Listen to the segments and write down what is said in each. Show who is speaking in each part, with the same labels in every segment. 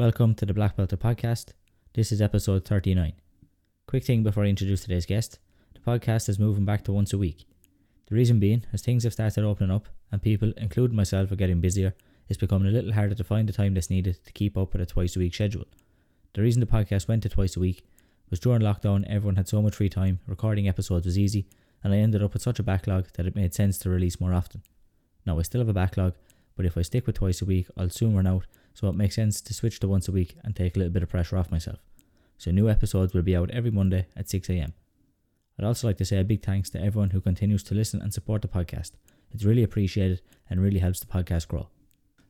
Speaker 1: Welcome to the Black Belter podcast. This is episode 39. Quick thing before I introduce today's guest the podcast is moving back to once a week. The reason being, as things have started opening up and people, including myself, are getting busier, it's becoming a little harder to find the time that's needed to keep up with a twice a week schedule. The reason the podcast went to twice a week was during lockdown, everyone had so much free time, recording episodes was easy, and I ended up with such a backlog that it made sense to release more often. Now, I still have a backlog, but if I stick with twice a week, I'll soon run out, so it makes sense to switch to once a week and take a little bit of pressure off myself. So, new episodes will be out every Monday at 6am. I'd also like to say a big thanks to everyone who continues to listen and support the podcast. It's really appreciated and really helps the podcast grow.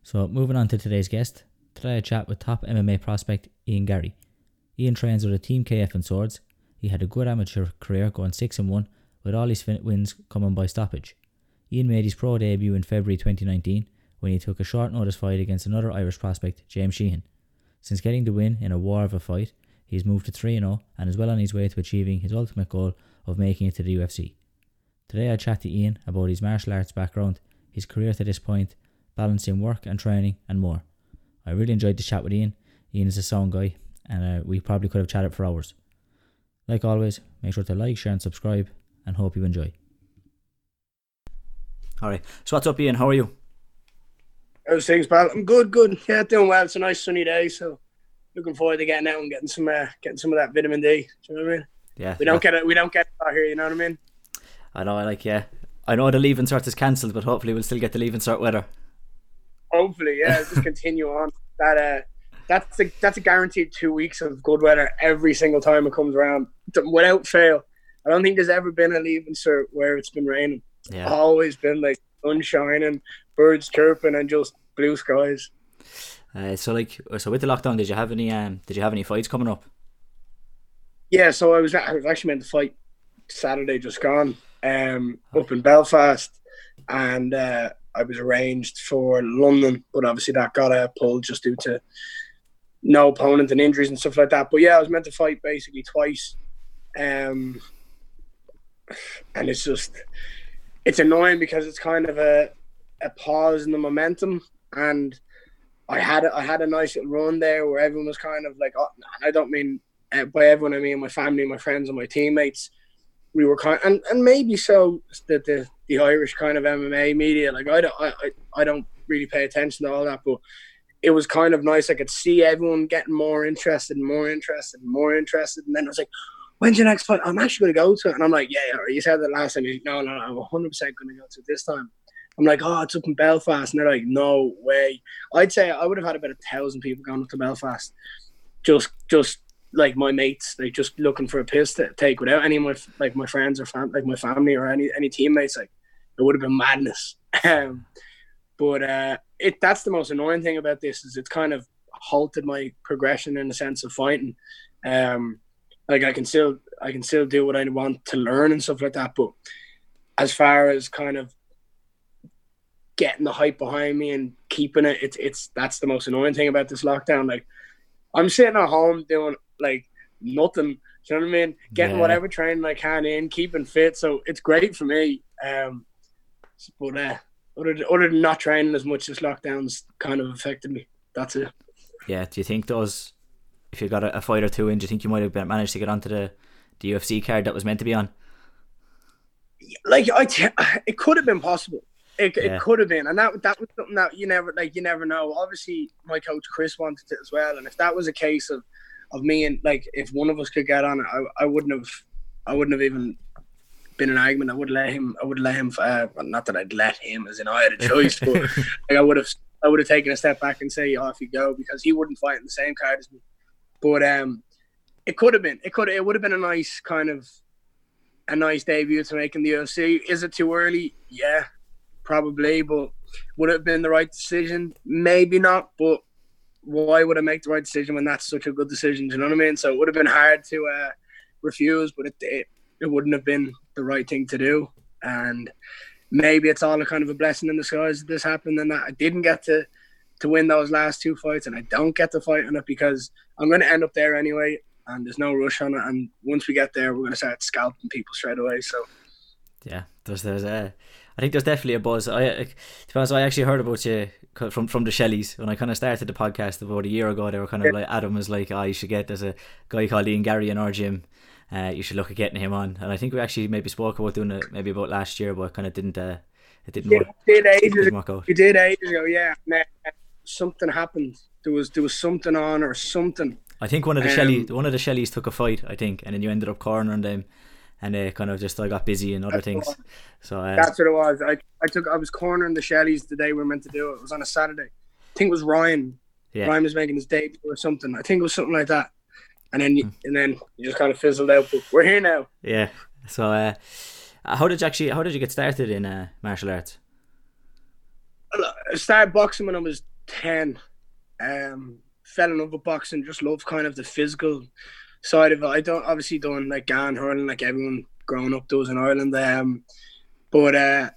Speaker 1: So, moving on to today's guest. Today I chat with top MMA prospect Ian Garry. Ian trains with a Team KF and Swords. He had a good amateur career going 6 and 1, with all his wins coming by stoppage. Ian made his pro debut in February 2019 when he took a short notice fight against another Irish prospect, James Sheehan. Since getting the win in a war of a fight, he's moved to 3 0 and is well on his way to achieving his ultimate goal of making it to the UFC. Today I chat to Ian about his martial arts background, his career to this point, balancing work and training, and more. I really enjoyed the chat with Ian. Ian is a sound guy, and uh, we probably could have chatted for hours. Like always, make sure to like, share, and subscribe, and hope you enjoy. Alright, so what's up, Ian? How are you?
Speaker 2: How's things, pal? I'm good, good. Yeah, doing well. It's a nice sunny day, so looking forward to getting out and getting some uh, getting some of that vitamin D. Do you know what I mean?
Speaker 1: Yeah,
Speaker 2: We don't get it. We don't get it out here. You know what I mean?
Speaker 1: I know. I like. Yeah, I know the leave cert is cancelled, but hopefully we'll still get the leaving cert weather.
Speaker 2: Hopefully, yeah. just continue on. That uh, that's a that's a guaranteed two weeks of good weather every single time it comes around, without fail. I don't think there's ever been a leaving cert where it's been raining.
Speaker 1: Yeah.
Speaker 2: Always been like sun shining, birds chirping, and just blue skies.
Speaker 1: Uh, so like, so with the lockdown, did you have any um, did you have any fights coming up?
Speaker 2: Yeah, so I was I was actually meant to fight Saturday just gone, um, up in Belfast, and uh, I was arranged for London, but obviously that got uh, pulled just due to no opponent and injuries and stuff like that. But yeah, I was meant to fight basically twice, um, and it's just it's annoying because it's kind of a a pause in the momentum and. I had a, I had a nice little run there where everyone was kind of like, oh, I don't mean uh, by everyone I mean my family, my friends, and my teammates. We were kind and, and maybe so that the, the Irish kind of MMA media, like I don't I, I, don't really pay attention to all that, but it was kind of nice. I could see everyone getting more interested, more interested, more interested, and then I was like, "When's your next fight?" I'm actually going to go to it, and I'm like, "Yeah, yeah." You said that last time. Like, no, no, no, I'm 100 percent going to go to it this time. I'm like, oh, it's up in Belfast. And they're like, no way. I'd say I would have had about a thousand people going up to Belfast. Just, just like my mates, like just looking for a piss to take without any of my, like my friends or fam- like my family or any, any teammates. Like it would have been madness. Um, but uh, it, that's the most annoying thing about this is it's kind of halted my progression in the sense of fighting. Um, like I can still, I can still do what I want to learn and stuff like that. But as far as kind of getting the hype behind me and keeping it. It's it's that's the most annoying thing about this lockdown. Like I'm sitting at home doing like nothing. you know what I mean? Getting
Speaker 1: Yeah.
Speaker 2: whatever training I can in, keeping fit. So it's great for me. Um, but uh, other than, other than not training as much, this lockdown's kind of affected me. That's it.
Speaker 1: Yeah. Do you think those, if you got a, a fight or two in, do you think you might have managed to get onto the the UFC card that was meant to be on?
Speaker 2: Like I, t- it could have been possible. It,
Speaker 1: Yeah.
Speaker 2: it could have been, and that that was something that you never like. You never know. Obviously, my coach Chris wanted it as well, and if that was a case of of me and like if one of us could get on it, I, I wouldn't have, I wouldn't have even been an argument. I would let him. I would let him. Uh, well, not that I'd let him, as in I had a choice, but like I would have. I would have taken a step back and say off you go because he wouldn't fight in the same card as me. But um, it could have been. It could. It would have been a nice kind of a nice debut to make in the UFC. Is it too early? Yeah, probably. But would it have been the right decision? Maybe not. But why would I make the right decision when that's such a good decision? Do you know what I mean? So it would have been hard to uh, refuse, but it, it it wouldn't have been the right thing to do. And maybe it's all a kind of a blessing in disguise that this happened and that I didn't get to to win those last two fights and I don't get to fight on it because I'm going to end up there anyway and there's no rush on it and once we get there we're going to start scalping people straight away so
Speaker 1: Yeah. There's there's a. I think there's definitely a buzz. I, to be honest, I actually heard about you from from the Shelleys when I kind of started the podcast about a year ago. They were kind of like Adam was like, "Oh, you should get there's a guy called Ian Garry in our gym. Uh, you should look at getting him on." And I think we actually maybe spoke about doing it maybe about last year, but kind of didn't. Uh, it didn't
Speaker 2: Yeah,
Speaker 1: work.
Speaker 2: did ages
Speaker 1: didn't
Speaker 2: ago.
Speaker 1: work out.
Speaker 2: We did ages ago, yeah. And something happened. There was there was something on or something.
Speaker 1: I think one of the
Speaker 2: Um,
Speaker 1: Shelley one of the Shelleys took a fight. I think, and then you ended up cornering them, and they kind of just I got busy and other
Speaker 2: That's
Speaker 1: things. So uh,
Speaker 2: That's what it was. I, I took I was cornering the Shelleys the day we were meant to do it. It was on a Saturday. I think it was Ryan.
Speaker 1: Yeah.
Speaker 2: Ryan was making his debut or something. I think it was something like that. And then you,
Speaker 1: Hmm.
Speaker 2: and then you just kind of fizzled out. But we're here now.
Speaker 1: yeah. So uh, how did you actually how did you get started in uh, martial arts?
Speaker 2: I started boxing when I was ten. Um, fell in love with boxing. Just loved kind of the physical side of it. I don't obviously done like gun hurling like everyone growing up does in Ireland. Um, but uh,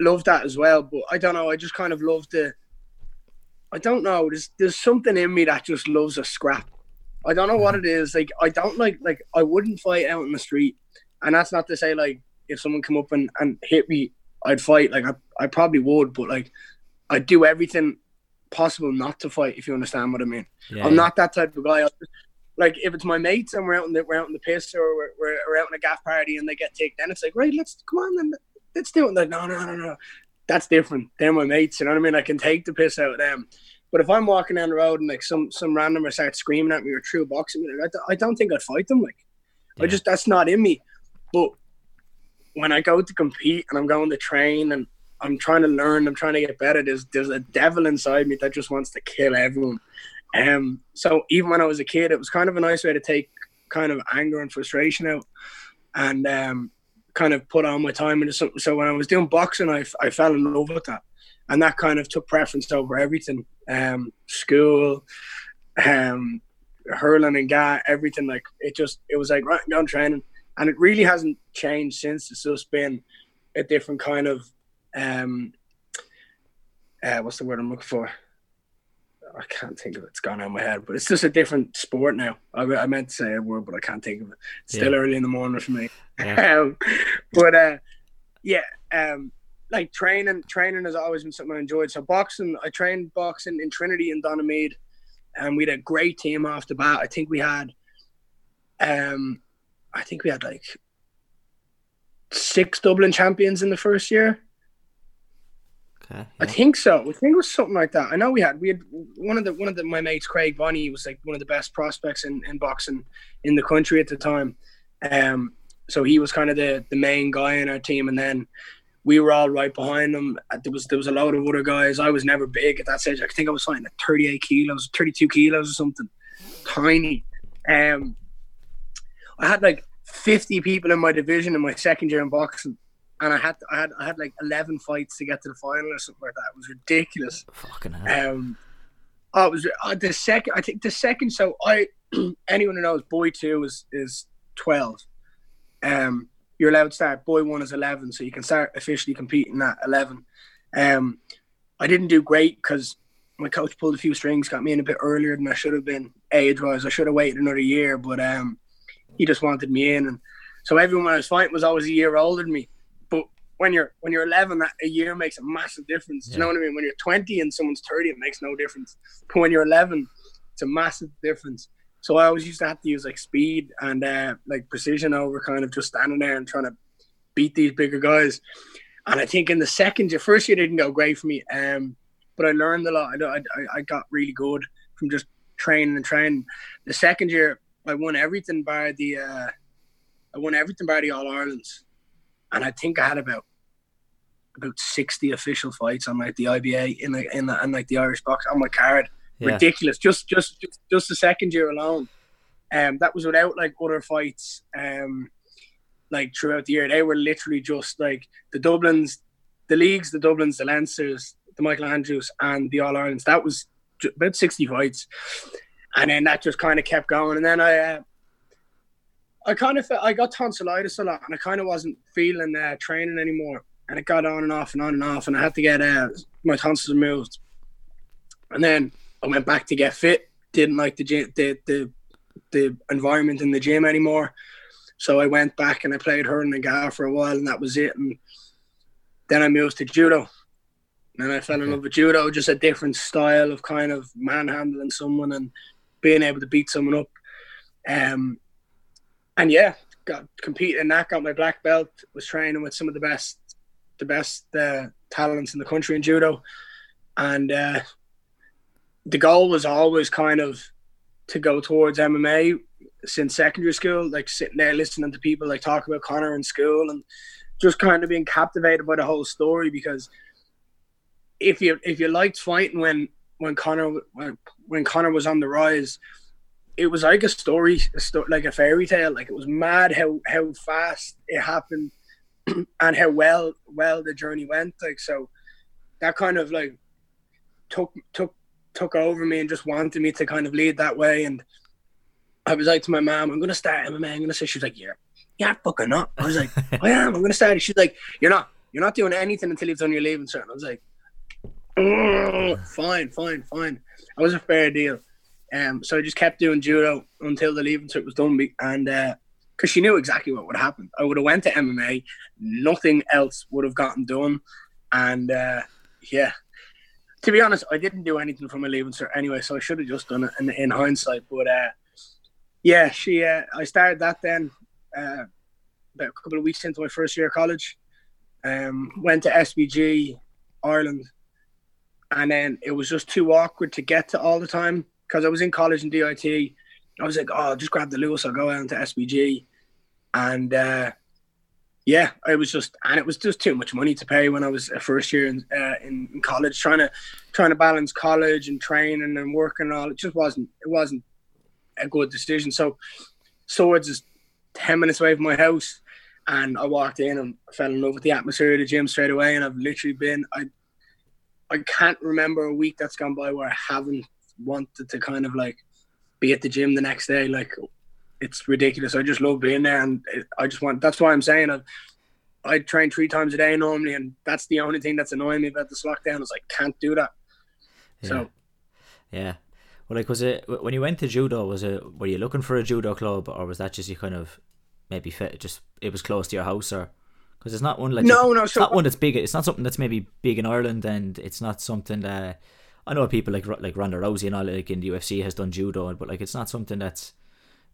Speaker 2: loved that as well. But I don't know. I just kind of loved the. I don't know. There's there's something in me that just loves a scrap. I don't know what it is. Like I don't like like I wouldn't fight out in the street, and that's not to say like if someone come up and, and hit me, I'd fight. Like I I probably would, but like I'd do everything possible not to fight. If you understand what I mean.
Speaker 1: Yeah,
Speaker 2: I'm not that type of guy. Like if it's my mates and we're out in the we're out in the piss or we're, we're, we're out in a gaff party and they get taken, then it's like right, let's come on then, let's do it. Like no, no, no, no, that's different. They're my mates. You know what I mean? I can take the piss out of them. But if I'm walking down the road and like some some randomer starts screaming at me or true boxing me, like, I, don't- I don't think I'd fight them. Like I just that's not in me. But when I go to compete and I'm going to train and I'm trying to learn, I'm trying to get better. There's there's a devil inside me that just wants to kill everyone. Um, so even when I was a kid, it was kind of a nice way to take kind of anger and frustration out, and um, kind of put all my time into something. So when I was doing boxing, I, I fell in love with that, and that kind of took preference over everything. Um, school, um, hurling and ga, everything like it just it was like right down training, and it really hasn't changed since. It's just been a different kind of um, uh, what's the word I'm looking for? I can't think of it. It's gone out of my head, but it's just a different sport now. I, I meant to say a word, but I can't think of it. It's still early in the morning for me.
Speaker 1: Yeah.
Speaker 2: um, but uh, yeah, um, like training, training has always been something I enjoyed. So boxing, I trained boxing in Trinity and Donamead, and we had a great team off the bat. I think we had, um, I think we had like six Dublin champions in the first year.
Speaker 1: Okay,
Speaker 2: I think so. I think it was something like that. I know we had we had one of the one of the my mates, Craig Bonney, was like one of the best prospects in, in boxing in the country at the time. Um, so he was kind of the the main guy in our team, and then we were all right behind him. Uh, There was there was a load of other guys. I was never big at that stage. I think I was fighting at 38 kilos, 32 kilos or something, tiny. Um, I had like 50 people in my division in my second year in boxing, and I had I had I had like 11 fights to get to the final or something like that. It was ridiculous.
Speaker 1: Fucking hell.
Speaker 2: Um, it was uh, the second. I think the second. So I, anyone who knows, boy two is is twelve. Um, you're allowed to start. Boy one is eleven, so you can start officially competing at eleven. Um, I didn't do great because my coach pulled a few strings, got me in a bit earlier than I should have been age wise. I should have waited another year, but um, he just wanted me in, and so everyone I was fighting was always a year older than me. When you're when you're 11, a year makes a massive difference. Do you know what I mean? When you're 20 and someone's 30, it makes no difference. But when you're 11, it's a massive difference. So I always used to have to use like speed and uh, like precision over kind of just standing there and trying to beat these bigger guys. And I think in the second year, first year didn't go great for me, um, but I learned a lot. I, I, I got really good from just training and training. The second year, I won everything by the uh, I won everything by the All Irelands, and I think I had about about sixty official fights on like the IBA in like in, the, in like the Irish box on my card.
Speaker 1: Yeah.
Speaker 2: Ridiculous. Just just just just the second year alone. Um, that was without like other fights. Um, like throughout the year, they were literally just like the Dublins, the leagues, the Dublins, the Lancers, the Michael Andrews, and the All Irelands. That was about sixty fights, and then that just kind of kept going. And then I, uh, I kind of felt I got tonsillitis a lot, and I kind of wasn't feeling uh, training anymore. And it got on and off and on and off, and I had to get uh, my tonsils removed. And then I went back to get fit. Didn't like the gym, the the the environment in the gym anymore. So I went back and I played hurling and gar for a while, and that was it. And then I moved to judo. And I fell in love with judo, just a different style of kind of manhandling someone and being able to beat someone up. Um, and yeah, got competed in that, got my black belt, was training with some of the best, the best uh, talents in the country in judo, and uh, the goal was always kind of to go towards MMA since secondary school, like sitting there listening to people like talk about Conor in school and just kind of being captivated by the whole story because if you if you liked fighting when when Conor when, when Conor was on the rise, it was like a story, a story like a fairy tale. Like it was mad how how fast it happened and how well well the journey went. Like so, that kind of like took took took over me and just wanted me to kind of lead that way. And I was like to my mom, I'm gonna start MMA. I'm gonna say she's like, yeah, yeah, fucking not. I was like, I am. I'm gonna start. She's like, you're not. You're not doing anything until you've done your leaving cert. I was like, fine, fine, fine. It was a fair deal. Um, so I just kept doing judo until the leaving cert was done, and because she knew exactly what would happen, I would have went to MMA. Nothing else would have gotten done, and uh, yeah. To be honest, I didn't do anything from my leaving cert anyway, so I should have just done it in, in hindsight. But uh, yeah, she. Uh, I started that then uh, about a couple of weeks into my first year of college. Um, went to SBG Ireland, and then it was just too awkward to get to all the time because I was in college in DIT. I was like, oh, I'll just grab the Luas. I'll go out to SBG, and uh, yeah, it was just and it was just too much money to pay when I was a first year in, uh, in, in college, trying to trying to balance college and training and working and all. It just wasn't it wasn't a good decision. So Swords is ten minutes away from my house, and I walked in and fell in love with the atmosphere of the gym straight away. And I've literally been I I can't remember a week that's gone by where I haven't wanted to kind of like be at the gym the next day. Like it's ridiculous. I just love being there, and I just want. That's why I'm saying I I train three times a day normally, and that's the only thing that's annoying me about this lockdown is I can't do that.
Speaker 1: Yeah.
Speaker 2: So,
Speaker 1: yeah. Well, like, was it when you went to judo? Was it were you looking for a judo club, or was that just you kind of maybe fit? Just it was close to your house, or because it's not one like
Speaker 2: no, no,
Speaker 1: it's
Speaker 2: so,
Speaker 1: not one that's big. It's not something that's maybe big in Ireland, and it's not something that I know people like like Ronda Rousey and all like in the UFC has done judo, but like it's not something that's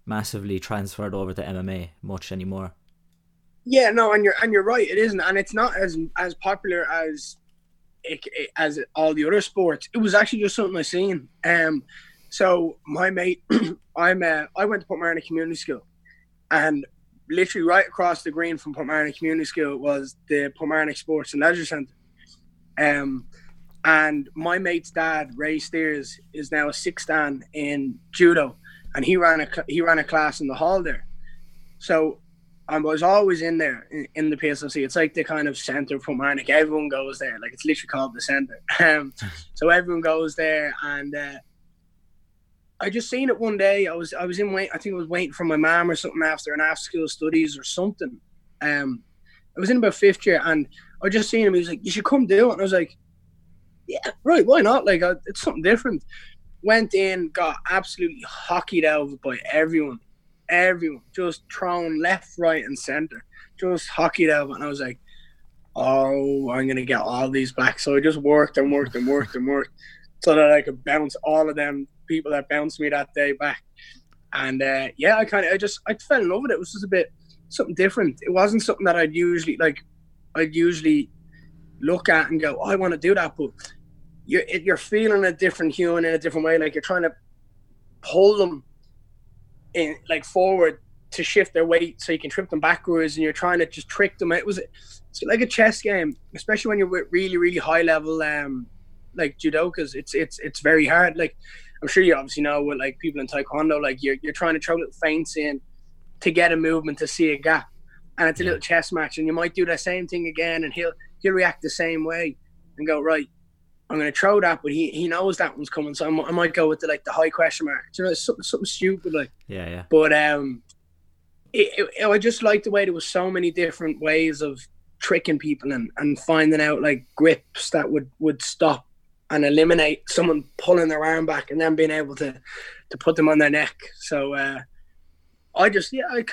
Speaker 1: massively transferred over to MMA much anymore.
Speaker 2: Yeah, no, and you're and you're right. It isn't, and it's not as as popular as it, it, as all the other sports. It was actually just something I seen. Um, so my mate, I'm uh, I went to Portmarnock Community School, and literally right across the green from Portmarnock Community School was the Portmarnock Sports and Leisure Centre. Um, and my mate's dad, Ray Steers, is now a six dan in judo, and he ran a he ran a class in the hall there. So I was always in there in, in the PSLC. It's like the kind of center for Marnik. Everyone goes there. Like it's literally called the center. Um, so everyone goes there, and uh, I just seen it one day. I was I was in wait. I think I was waiting for my mom or something after an after school studies or something. Um, I was in about fifth year, and I just seen him. He was like, "You should come do it." And I was like, "Yeah, right. Why not? Like, uh, it's something different." Went in, got absolutely hockeyed out by everyone everyone just thrown left, right, and center, just hockeyed out. And I was like, oh, I'm gonna get all these back. So I just worked and worked and worked and worked so that I could bounce all of them people that bounced me that day back. And uh, yeah, I kind of, I just, I fell in love with it. It was just a bit something different. It wasn't something that I'd usually like. I'd usually look at and go, oh, I want to do that, but you're you're feeling a different human in a different way. Like you're trying to pull them in like forward to shift their weight so you can trip them backwards and you're trying to just trick them. It was it's like a chess game, especially when you're with really really high level um like judokas. It's it's it's very hard. Like I'm sure you obviously know with like people in taekwondo, like you're you're trying to throw little feints in to get a movement to see a gap, and it's a little chess match, and you might do the same thing again, and he'll he'll react the same way and go right. I'm going to throw that, but he, he knows that one's coming, so I'm, i might go with the like the high question mark. You know, it's something something stupid like.
Speaker 1: Yeah, yeah.
Speaker 2: But um, it, it, I just like the way there was so many different ways of tricking people and, and finding out like grips that would would stop and eliminate someone pulling their arm back and then being able to to put them on their neck. So uh, I just yeah, I,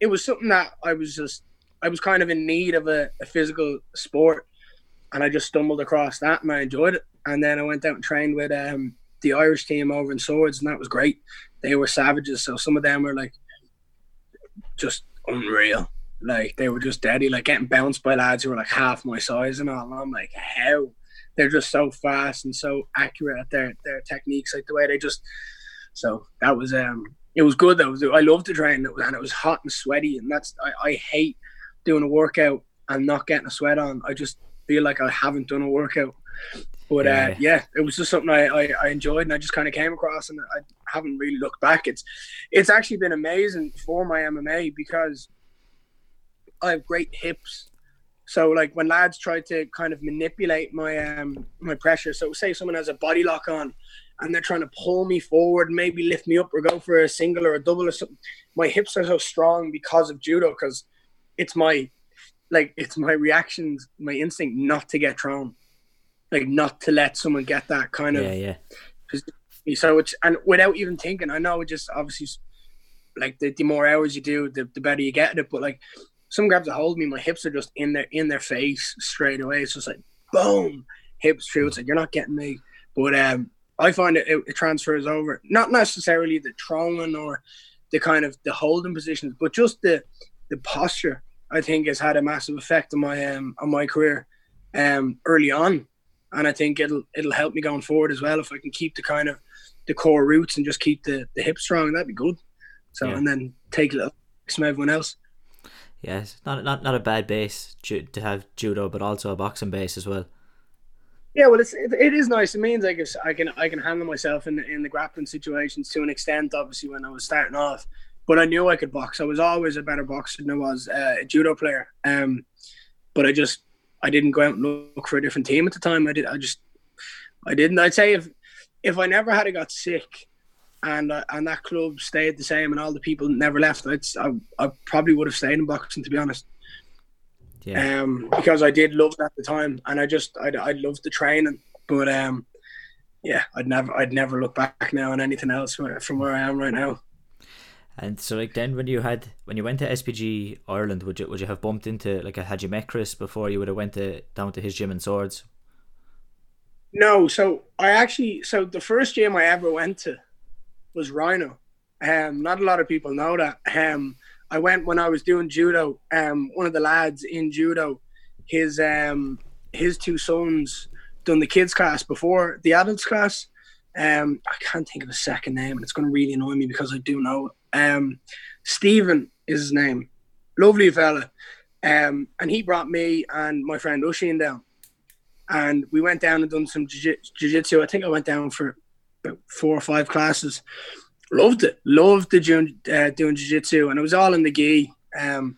Speaker 2: it was something that I was just I was kind of in need of a, a physical sport, and I just stumbled across that and I enjoyed it. And then I went out and trained with um, the Irish team over in Swords, and that was great. They were savages, so some of them were like just unreal. Like they were just deadly, like getting bounced by lads who were like half my size and all. And I'm like, how? They're just so fast and so accurate at their their techniques, like the way they just. So that was um, it was good. Was I loved to train, and it was hot and sweaty, and that's I, I hate doing a workout and not getting a sweat on. I just feel like I haven't done a workout. But yeah, uh, yeah it was just something I, I, I, enjoyed and I just kind of came across and I haven't really looked back. It's it's actually been amazing for my MMA because I have great hips. So like when lads try to kind of manipulate my um my pressure, so say someone has a body lock on and they're trying to pull me forward, maybe lift me up or go for a single or a double or something. My hips are so strong because of judo because it's my like it's my reactions, my instinct not to get thrown like not to let someone get that kind of
Speaker 1: yeah
Speaker 2: yeah. So it's and without even thinking, I know it just obviously like the, the more hours you do, the, the better you get at it. But like some grabs a hold of me, my hips are just in their in their face straight away. It's just like boom, hips through. It's like you're not getting me. But um, I find it, it, it transfers over, not necessarily the throwing or the kind of the holding positions, but just the the posture. I think has had a massive effect on my um on my career um early on and I think it'll it'll help me going forward as well if I can keep the kind of the core roots and just keep the the hips strong. That'd be good. So yeah. and then take a little from everyone else.
Speaker 1: Yes, not not not a bad base to have judo, but also a boxing base as well.
Speaker 2: Yeah, well, it's it, it is nice. It means I can I can I can handle myself in the, in the grappling situations to an extent. Obviously, when I was starting off, but I knew I could box. I was always a better boxer than I was uh, a judo player. Um, but I just I didn't go out and look for a different team at the time. I did. I just I didn't. I'd say if if I never had got sick and uh, and that club stayed the same and all the people never left, I'd, I I probably would have stayed in boxing to be honest. Yeah. Um, because I did love it at the time, and I just I I loved the training, but um, yeah, I'd never I'd never look back now on anything else from where I am right now.
Speaker 1: And so, like then, when you had when you went to SBG Ireland, would you would you have bumped into like a had you met Chris before you would have went to down to his gym and Swords?
Speaker 2: No, so I actually so the first gym I ever went to was Rhino. Um, not a lot of people know that. Um, I went when I was doing judo. Um, one of the lads in judo, his um his two sons done the kids class before the adults class. Um, I can't think of a second name, and it's going to really annoy me because I do know it. Um, Stephen is his name, lovely fella. Um, and he brought me and my friend Oshin down, and we went down and done some jiu-jitsu. I think I went down for about four or five classes. Loved it. Loved the doing, uh, doing jiu-jitsu, and it was all in the gi. Um,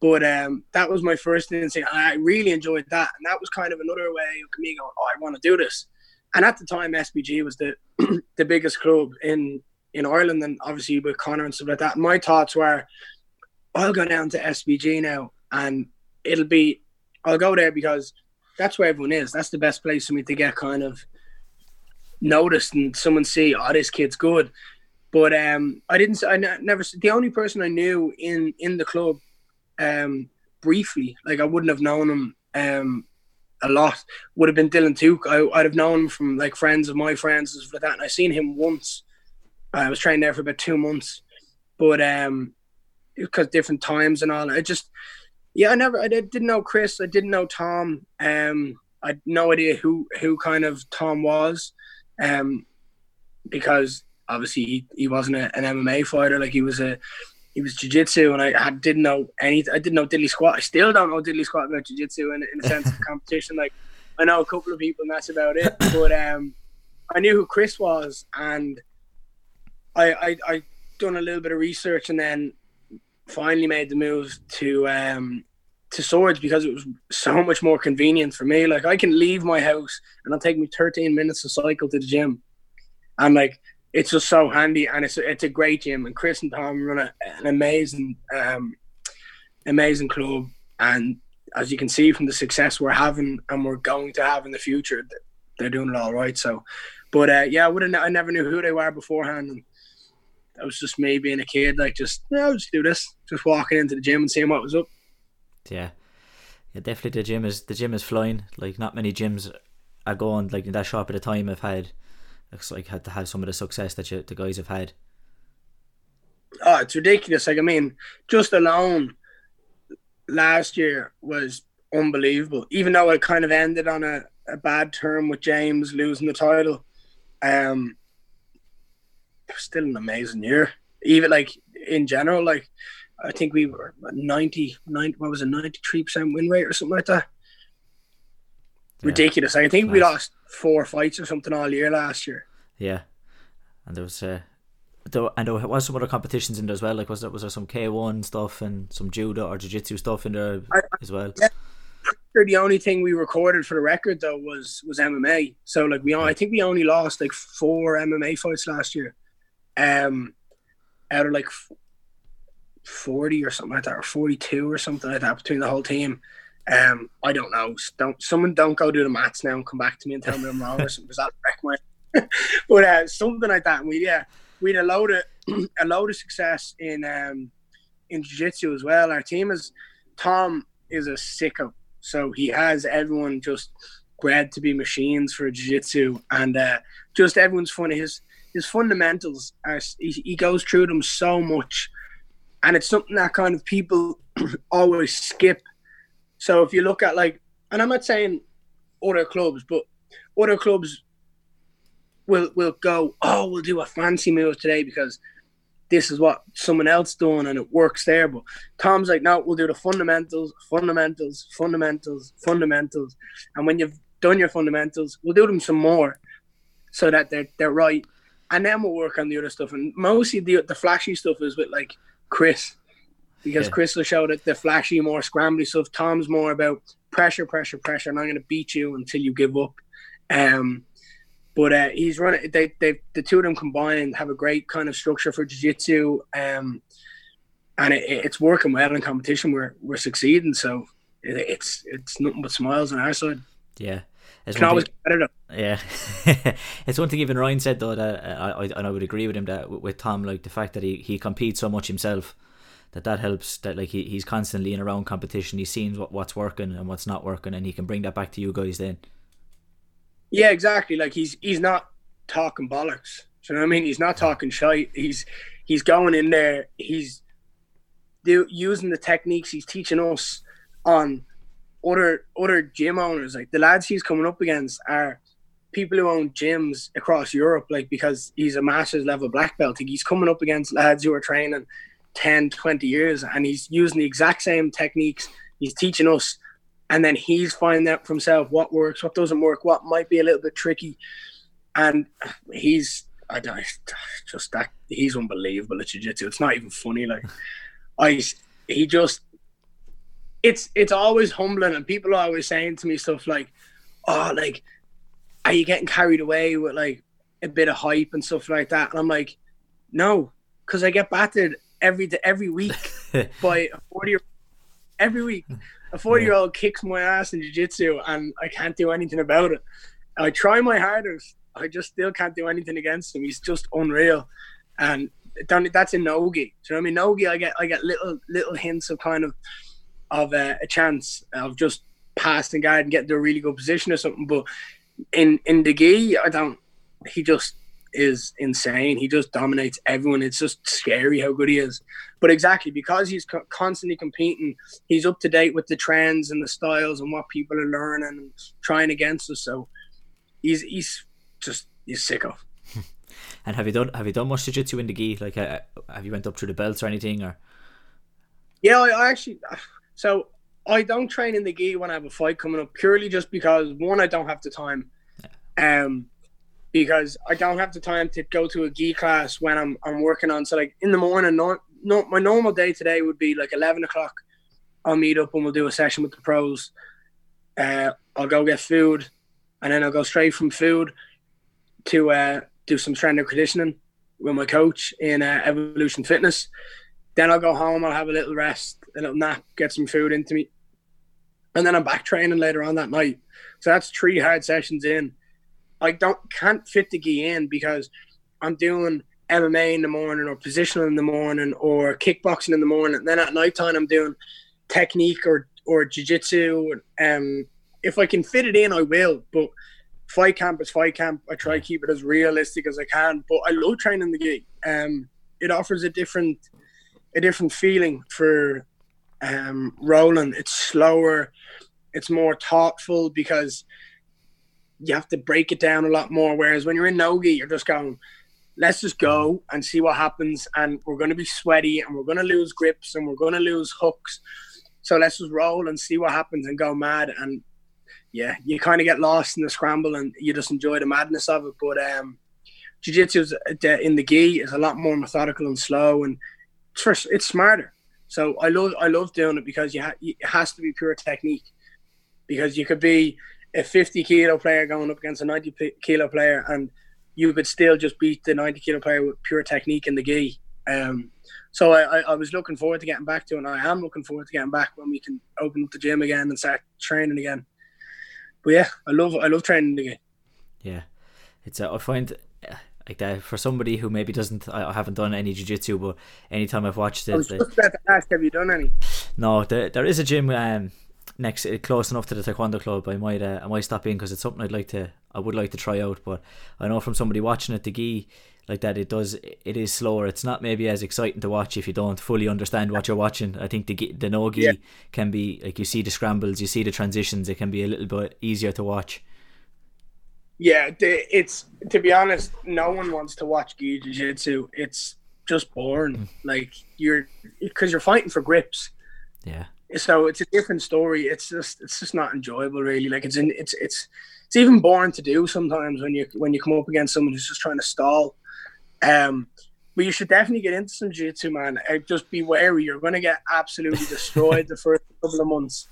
Speaker 2: but um, that was my first instinct. I really enjoyed that, and that was kind of another way of me going, "Oh, I want to do this." And at the time, SBG was the the biggest club in in Ireland and obviously with Conor and stuff like that. My thoughts were, I'll go down to SBG now and it'll be, I'll go there because that's where everyone is. That's the best place for me to get kind of noticed and someone see, oh, this kid's good. But um, I didn't. I never. The only person I knew in in the club, um, briefly, like I wouldn't have known him um, a lot, would have been Dylan Tuke. I, would have known him from like friends of my friends and stuff like that. And I seen him once I was training there for about two months, but um, because different times and all. I just, yeah, I never, I didn't know Chris. I didn't know Tom. Um, I had no idea who who kind of Tom was, um, because obviously he, he wasn't a, an MMA fighter. Like he was a he was jiu-jitsu and I, I didn't know any I didn't know diddly squat. I still don't know diddly squat about jiu-jitsu in, in a sense of competition. Like I know a couple of people and that's about it. But um I knew who Chris was and I, I I done a little bit of research and then finally made the move to um to swords because it was so much more convenient for me. Like I can leave my house and it'll take me 13 minutes to cycle to the gym. And like it's just so handy and it's a, it's a great gym and Chris and Tom run a, an amazing um amazing club and as you can see from the success we're having and we're going to have in the future they're doing it all right so but uh, yeah I would have I never knew who they were beforehand and that was just me being a kid, like just yeah, I'll just do this, just walking into the gym and seeing what was up.
Speaker 1: Yeah, yeah, definitely the gym is the gym is flying. Like not many gyms are going like in that shop at a time. I've had looks like had to have some of the success that you, the guys have had.
Speaker 2: Oh, it's ridiculous. Like I mean, just alone last year was unbelievable. Even though it kind of ended on a, a bad term with James losing the title, um, still an amazing year. Even like in general, like I think we were 90, 90 what was it, 93% win rate or something like that. Yeah. Ridiculous. I think nice. we lost four fights or something all year last year.
Speaker 1: Yeah. And there was uh, there, and there was some other competitions in there as well. Like was there was there some K one stuff and some judo or jiu jitsu stuff in there I, as well? Yeah.
Speaker 2: The only thing we recorded for the record though was was MMA. So like we, I think we only lost like four MMA fights last year, um, out of like forty or something like that, or forty two or something like that between the whole team. Um, I don't know. Don't someone don't go do the maths now and come back to me and tell me I'm wrong or something because that wreck my. but uh, something like that. And we yeah we had a load of a load of success in um, in jiu-jitsu as well. Our team is Tom is a sicko, so he has everyone just bred to be machines for jiu-jitsu, and uh, just everyone's funny. His his fundamentals are he, he goes through them so much, and it's something that kind of people always skip. So if you look at like, and I'm not saying other clubs, but other clubs will will go, oh, we'll do a fancy move today because this is what someone else doing and it works there. But Tom's like, no, we'll do the fundamentals, fundamentals, fundamentals, fundamentals. And when you've done your fundamentals, we'll do them some more so that they're they're right. And then we'll work on the other stuff. And mostly the the flashy stuff is with like Chris. Because yeah. Chris will show that the flashy, more scrambly stuff. Tom's more about pressure, pressure, pressure, and I'm gonna beat you until you give up. Um but uh, he's running. They they the two of them combined have a great kind of structure for jiu-jitsu, um, and it, it's working well in competition. We're we're succeeding, so it, it's it's nothing but smiles on our side.
Speaker 1: Yeah.
Speaker 2: It's Can always thing,
Speaker 1: Yeah, it's one thing even Ryan said though that uh, I, I and I would agree with him that with Tom like the fact that he, he competes so much himself that that helps that like he, he's constantly in around competition he's seeing what, what's working and what's not working and he can bring that back to you guys then
Speaker 2: yeah, exactly. Like he's he's not talking bollocks. Do you know what I mean? He's not talking shite. He's he's going in there. He's do, using the techniques he's teaching us on other other gym owners. Like the lads he's coming up against are people who own gyms across Europe. Like because he's a master's level black belt. Like he's coming up against lads who are training 10, 20 years, and he's using the exact same techniques he's teaching us and then he's finding out for himself what works, what doesn't work, what might be a little bit tricky, and he's I don't just that he's unbelievable at jiu-jitsu. It's not even funny. Like I, he just it's it's always humbling, and people are always saying to me stuff like, "Oh, like, are you getting carried away with like a bit of hype and stuff like that?" And I'm like, "No, because I get battered every every week by a forty every week." a 40 year old kicks my ass in jiu-jitsu and I can't do anything about it. I try my hardest. I just still can't do anything against him. He's just unreal. And that's in Nogi. Do you know what I mean, Nogi, I get I get little little hints of kind of of uh, a chance of just passing guard and getting to a really good position or something. But in in the gi, I don't. He just is insane. He just dominates everyone. It's just scary how good he is. But exactly because he's co- constantly competing, he's up to date with the trends and the styles and what people are learning and trying against us. So he's he's just he's sick of.
Speaker 1: And have you done have you done much jiu-jitsu in the gi? Like, uh, have you went up through the belts or anything? Or
Speaker 2: yeah, I, I actually so I don't train in the gi when I have a fight coming up purely just because one I don't have the time. Um, because I don't have the time to go to a gi class when I'm I'm working on. So like in the morning, not not my normal day today would be like eleven o'clock. I'll meet up and we'll do a session with the pros. Uh, I'll go get food, and then I'll go straight from food to uh, do some strength and conditioning with my coach in uh, Evolution Fitness. Then I'll go home. I'll have a little rest, a little nap, get some food into me, and then I'm back training later on that night. So that's three hard sessions in I don't can't fit the gi in because I'm doing MMA in the morning or positional in the morning or kickboxing in the morning. And then at night time I'm doing technique or or jiu-jitsu. Um, if I can fit it in, I will. But fight camp is fight camp. I try to keep it as realistic as I can. But I love training the gi. Um, it offers a different a different feeling for um, rolling. It's slower. It's more thoughtful because you have to break it down a lot more. Whereas when you're in nogi, you're just going, let's just go and see what happens. And we're going to be sweaty and we're going to lose grips and we're going to lose hooks. So let's just roll and see what happens and go mad. And yeah, you kind of get lost in the scramble and you just enjoy the madness of it. But um, jiu-jitsu in the gi is a lot more methodical and slow and it's, it's smarter. So I love I love doing it because you ha- it has to be pure technique because you could be a 50 kilo player going up against a 90 kilo player and you could still just beat the 90 kilo player with pure technique in the gi. Um, so I, I, I, was looking forward to getting back to it, and I am looking forward to getting back when we can open up the gym again and start training again. But yeah, I love I love training again.
Speaker 1: Yeah, it's uh, I find like that for somebody who maybe doesn't I haven't done any jiu-jitsu but anytime I've watched it I
Speaker 2: was just about to ask have you done any?
Speaker 1: No there, there is a gym um next uh, close enough to the taekwondo club. I might uh, I might stop in because it's something I'd like to I would like to try out but I know from somebody watching it the gi like that it does it is slower. It's not maybe as exciting to watch if you don't fully understand what you're watching. I think the the nogi yeah. can be like you see the scrambles you see the transitions it can be a little bit easier to watch
Speaker 2: yeah it's to be honest no one wants to watch gi jiu-jitsu it's just boring mm. like you're because you're fighting for grips
Speaker 1: yeah
Speaker 2: so it's a different story. It's just it's just not enjoyable really. Like it's in it's it's it's even boring to do sometimes when you when you come up against someone who's just trying to stall. Um, but you should definitely get into some jiu-jitsu, man. Uh, just be wary. You're going to get absolutely destroyed the first couple of months,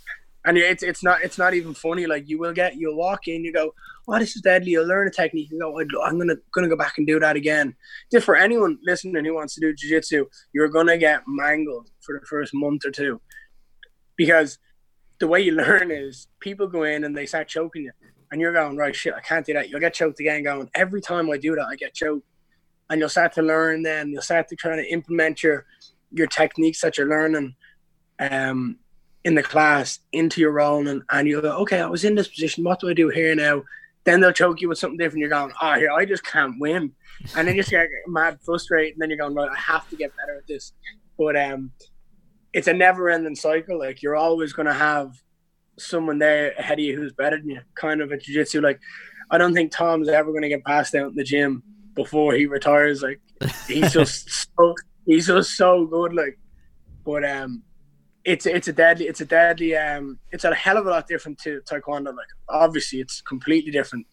Speaker 2: and it's it's not it's not even funny. Like you will get you'll walk in, you go, "Oh, this is deadly." You'll learn a technique. You go, "I'm gonna gonna go back and do that again." Just for anyone listening who wants to do jiu-jitsu, you're gonna get mangled for the first month or two because the way you learn is people go in and they start choking you, and you're going right shit. I can't do that. You'll get choked again. Going every time I do that, I get choked, and you'll start to learn. Then you'll start to try to implement your your techniques that you're learning um, in the class into your role, and, and you'll go, okay, I was in this position. What do I do here now? Then they'll choke you with something different. You're going, oh, here, I just can't win. And then you just get mad frustrated. And then you're going, right, I have to get better at this. But um, it's a never ending cycle. Like you're always gonna have someone there ahead of you who's better than you, kind of a jiu-jitsu. Like I don't think Tom's ever gonna get passed out in the gym before he retires. Like he's just so he's just so good. Like but um it's it's a deadly it's a deadly um it's a hell of a lot different to taekwondo. Like obviously it's completely different.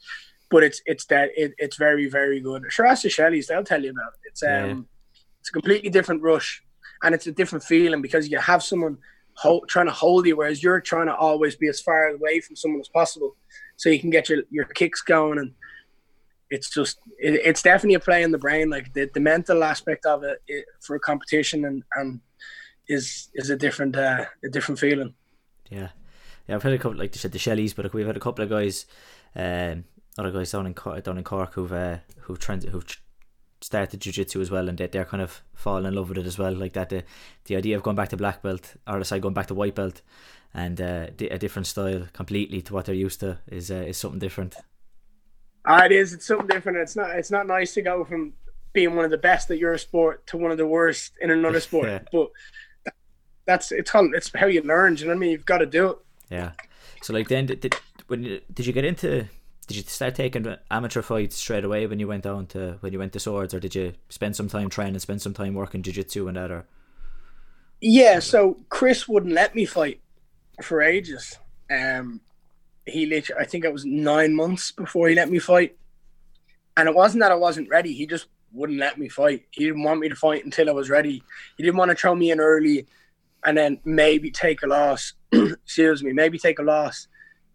Speaker 2: But it's it's that it, it's very very good. Sure, ask the Shelleys; they'll tell you about it. It's um, yeah. it's a completely different rush and it's a different feeling because you have someone hold, trying to hold you, whereas you're trying to always be as far away from someone as possible, so you can get your your kicks going. And it's just it, it's definitely a play in the brain, like the, the mental aspect of it, it for a competition and and is is a different uh, a different feeling.
Speaker 1: Yeah, yeah. I've had a couple like you said the Shelleys, but we've had a couple of guys. Um, other guys down in Cork, down in Cork who've uh, who've, trans- who've started jiu-jitsu as well and they, they're kind of falling in love with it as well like that the, the idea of going back to black belt or aside going back to white belt and uh, a different style completely to what they're used to is uh, is something different
Speaker 2: ah, it is it's something different it's not it's not nice to go from being one of the best at your sport to one of the worst in another sport yeah. but that's it's how it's how you learn Do you know what I mean you've got to do it
Speaker 1: yeah so like then did, did when you, did you get into did you start taking amateur fights straight away when you went down to when you went to swords, or did you spend some time training, spend some time working jiu-jitsu and that? Or
Speaker 2: yeah, so Chris wouldn't let me fight for ages. Um, he literally, I think it was nine months before he let me fight, and it wasn't that I wasn't ready. He just wouldn't let me fight. He didn't want me to fight until I was ready. He didn't want to throw me in early, and then maybe take a loss. Excuse me, maybe take a loss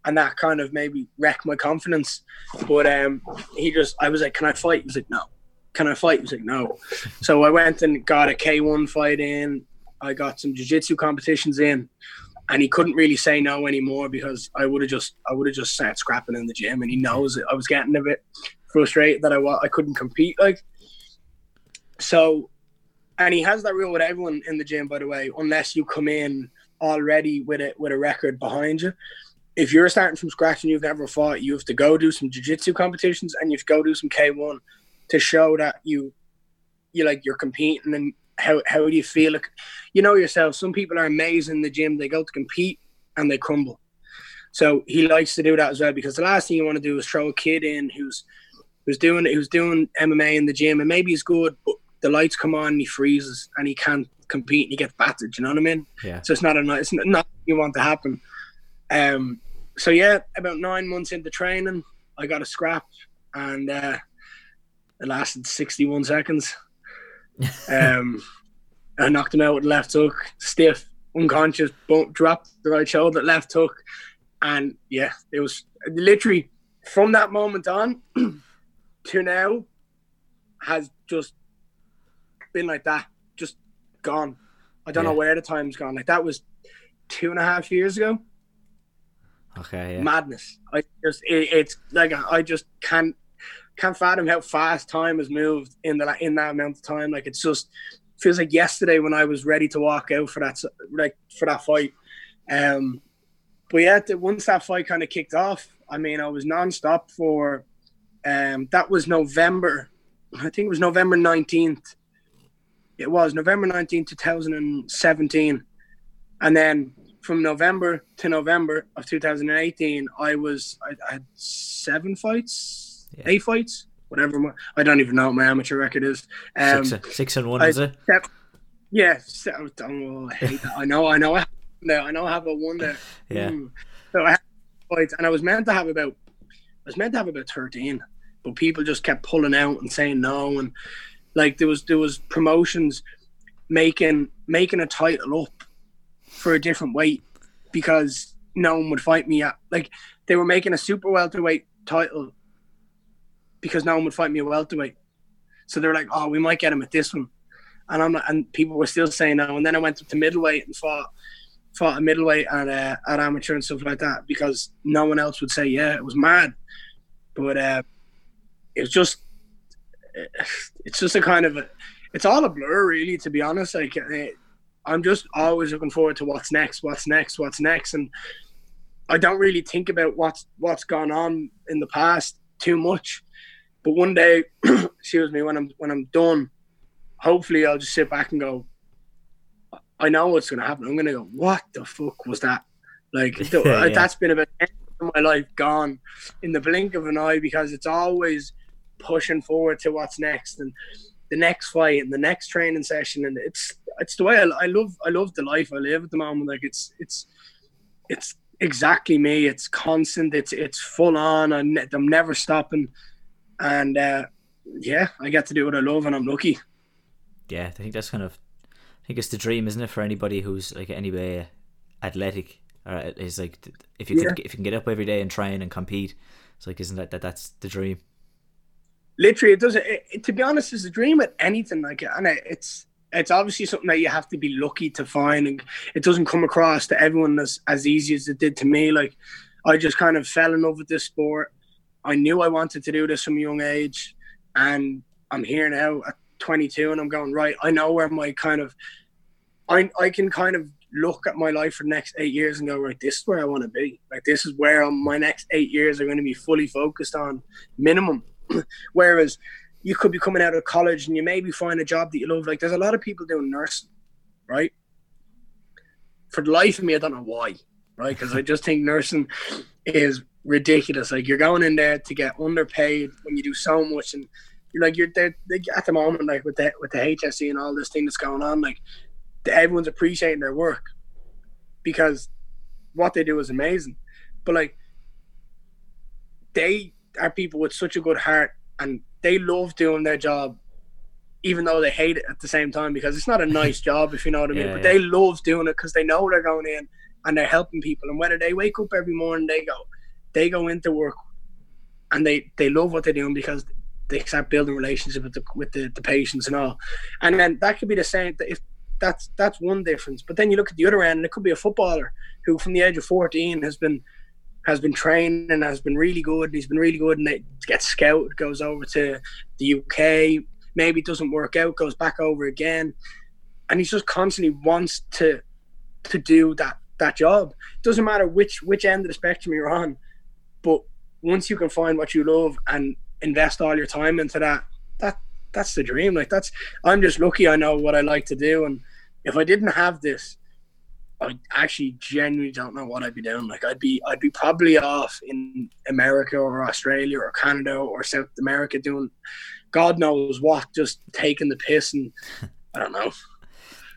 Speaker 2: and that kind of maybe wreck my confidence. But um, he just, I was like, "Can I fight?" He was like, "No." Can I fight? He was like, "No." so I went and got a K one fight in. I got some jiu jitsu competitions in, and he couldn't really say no anymore because I would have just, I would have just sat scrapping in the gym, and he knows it. I was getting a bit frustrated that I I couldn't compete like. So, and he has that rule with everyone in the gym, by the way, unless you come in already with a with a record behind you. If you're starting from scratch and you've never fought, you have to go do some jiu-jitsu competitions and you have to go do some K1 to show that you you like you're competing and how how do you feel? Like, you know yourself. Some people are amazing in the gym. They go to compete and they crumble. So he likes to do that as well because the last thing you want to do is throw a kid in who's who's doing it who's doing MMA in the gym and maybe he's good, but the lights come on and he freezes and he can't compete and he gets battered. You know what I mean?
Speaker 1: Yeah.
Speaker 2: So it's not a it's not you want to happen. Um. So yeah, about nine months into training, I got a scrap and uh, it lasted sixty one seconds. Um, I knocked him out with left hook, stiff, unconscious, bump, dropped the right shoulder, left hook, and yeah, it was literally from that moment on to now has just been like that, just gone. I don't
Speaker 1: Yeah.
Speaker 2: know where the time's gone. Like that was two and a half years ago.
Speaker 1: Okay, yeah.
Speaker 2: Madness. I just it, it's like I just can't can't fathom how fast time has moved in the in that amount of time. Like it's just feels like yesterday when I was ready to walk out for that like for that fight. Um, but yeah, once that fight kind of kicked off, I mean, I was non-stop for um that was November. I think it was November nineteenth. It was November nineteenth, two thousand and seventeen, and then from November to November of 2018, I was I, I had seven fights,
Speaker 1: Yeah.
Speaker 2: eight fights, whatever. My, I don't even know what my amateur record is. Um,
Speaker 1: six, six and one,
Speaker 2: I-
Speaker 1: is it?
Speaker 2: yeah, se- oh, I hate that. I know, I know, I have. I know I have a one there.
Speaker 1: Yeah.
Speaker 2: Mm. So I had fights, and I was meant to have about, I was meant to have about 13, but people just kept pulling out and saying no, and like there was there was promotions making making a title up for a different weight because no one would fight me at like they were making a super welterweight title because no one would fight me at welterweight. So they were like, "Oh, we might get him at this one," and I'm not, and people were still saying no. And then I went up to middleweight and fought fought a middleweight at uh, at amateur and stuff like that because no one else would say yeah. It was mad, but uh, it was just it's just a kind of a, it's all a blur really to be honest. Like uh, I'm just always looking forward to what's next, what's next, what's next, and I don't really think about what's what's gone on in the past too much. But one day, excuse me, when I'm when I'm done, hopefully I'll just sit back and go. I know what's going to happen. I'm going to go. What the fuck was that? Like
Speaker 1: Yeah, yeah.
Speaker 2: that's been about 10 of my life gone in the blink of an eye because it's always pushing forward to what's next and the next fight and the next training session and it's it's the way I, I love I love the life I live at the moment. Like it's it's it's exactly me. It's constant. It's it's full on. I'm, I'm never stopping, and uh, yeah, I get to do what I love, and I'm lucky.
Speaker 1: Yeah, I think that's kind of, I think it's the dream, isn't it, for anybody who's like anyway athletic or is like if you
Speaker 2: Yeah.
Speaker 1: can if you can get up every day and train and compete, it's like isn't that, that that's the dream?
Speaker 2: Literally, it doesn't. It, it- to be honest, it's a dream at anything like it, and it, it's it's obviously something that you have to be lucky to find, and it doesn't come across to everyone as as easy as it did to me. Like I just kind of fell in love with this sport. I knew I wanted to do this from a young age, and I'm here now at 22, and I'm going right. I know where my kind of, I I can kind of look at my life for the next eight years and go right. This is where I want to be. Like this is where um, my next eight years are going to be fully focused on minimum. Whereas you could be coming out of college and you maybe find a job that you love. Like there's a lot of people doing nursing, right? For the life of me, I don't know why, right? Because I just think nursing is ridiculous. Like you're going in there to get underpaid when you do so much, and you're like you're there like, at the moment, like with the with the HSE and all this thing that's going on, like everyone's appreciating their work because what they do is amazing. But like they are people with such a good heart and they love doing their job even though they hate it at the same time because it's not a nice job if you know what I mean.
Speaker 1: Yeah,
Speaker 2: but
Speaker 1: yeah.
Speaker 2: they love doing it because they know they're going in and they're helping people. And whether they wake up every morning, they go, they go into work, and they they love what they're doing because they start building relationships with the with the, the patients and all. And then that could be the same. If that's that's one difference. But then you look at the other end, and it could be a footballer who, from the age of fourteen, has been has been trained and has been really good. He's been really good, and they gets scouted, goes over to the UK. Maybe it doesn't work out, goes back over again, and he just constantly wants to to do that that job. It doesn't matter which which end of the spectrum you're on, but once you can find what you love and invest all your time into that, that that's the dream. Like that's I'm just lucky I know what I like to do. And if I didn't have this, I actually genuinely don't know what I'd be doing. Like I'd be I'd be probably off in America or Australia or Canada or South America doing God knows what, just taking the piss and I don't know.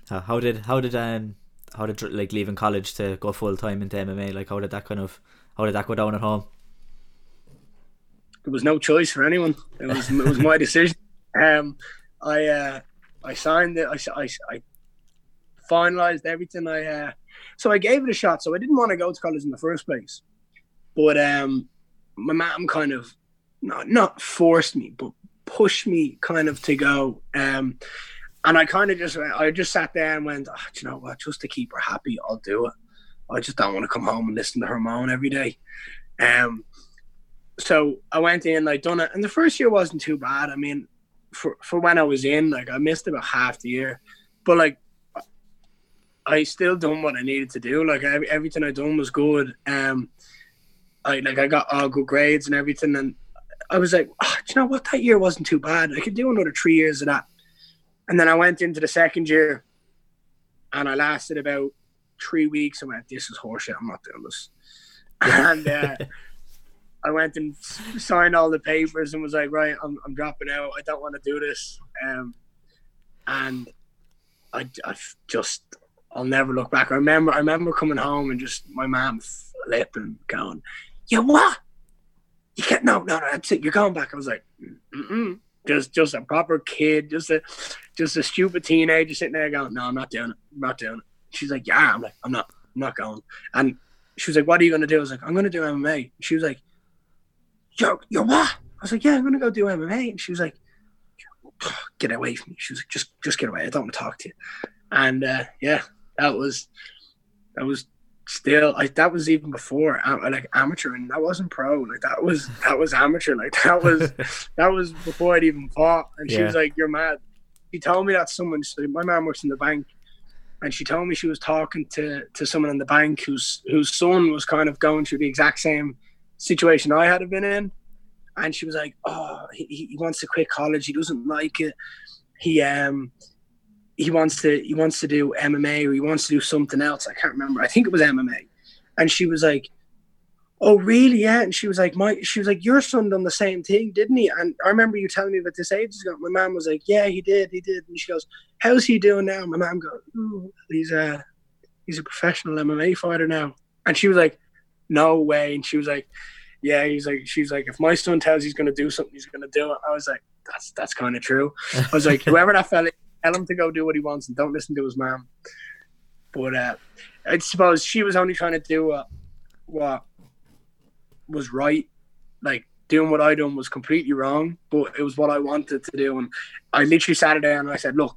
Speaker 1: How did how did um how did like leaving college to go full time into MMA? Like how did that kind of how did that go down at home?
Speaker 2: There was no choice for anyone. It was it was my decision. Um, I uh, I signed it. I, I, I finalized everything. I uh, so I gave it a shot. So I didn't want to go to college in the first place, but um, my mom kind of not not forced me, but pushed me kind of to go. Um, and I kind of just I just sat there and went, oh, you know what? Just to keep her happy, I'll do it. I just don't want to come home and listen to her moan every day. Um, so I went in, I done it, and the first year wasn't too bad. I mean, for for when I was in, like I missed about half the year, but like I still done what I needed to do. Like every, everything I done was good. Um, I like I got all good grades and everything, and I was like, oh, you know what? That year wasn't too bad. I could do another three years of that. And then I went into the second year, and I lasted about three weeks. I went, this is horseshit. I'm not doing this. and uh, I went and signed all the papers and was like, right, I'm, I'm dropping out. I don't want to do this. Um, and I, I just, I'll never look back. I remember, I remember coming home and just my mom flipping, going, "Yeah, what? You can't? No, no, no. That's it. You're going back." I was like, Mm-mm. just, just a proper kid, just a, just a stupid teenager sitting there going, "No, I'm not doing it. I'm not doing it." She's like, "Yeah." I'm like, "I'm not. I'm not going." And she was like, "What are you going to do?" I was like, "I'm going to do MMA." She was like, "You're, you're what?" I was like, "Yeah, I'm going to go do MMA." And she was like, "Get away from me." She was like, "Just, just get away. I don't want to talk to you." And uh, yeah, that was that was still like that was even before like amateur and that wasn't pro like that was that was amateur like that was that was before I'd even fought and she was like you're mad. She told me that someone so my mom works in the bank and she told me she was talking to to someone in the bank whose whose son was kind of going through the exact same situation I had been in and she was like oh he, he wants to quit college he doesn't like it. He um he wants to he wants to do MMA or he wants to do something else. I can't remember. I think it was MMA. And she was like, Oh really? Yeah. And she was like, My she was like, Your son done the same thing, didn't he? And I remember you telling me about this ages ago. My mom was like, Yeah, he did, he did. And she goes, How's he doing now? My mom goes, Ooh, he's a he's a professional MMA fighter now. And she was like, No way. And she was like, Yeah, he's like she's like, if my son tells he's gonna do something, he's gonna do it. I was like, That's that's kind of true. I was like, whoever that fella tell him to go do what he wants and don't listen to his mom. But uh, I suppose she was only trying to do what, what was right. Like doing what I done was completely wrong, but it was what I wanted to do. And I literally sat there and I said, look,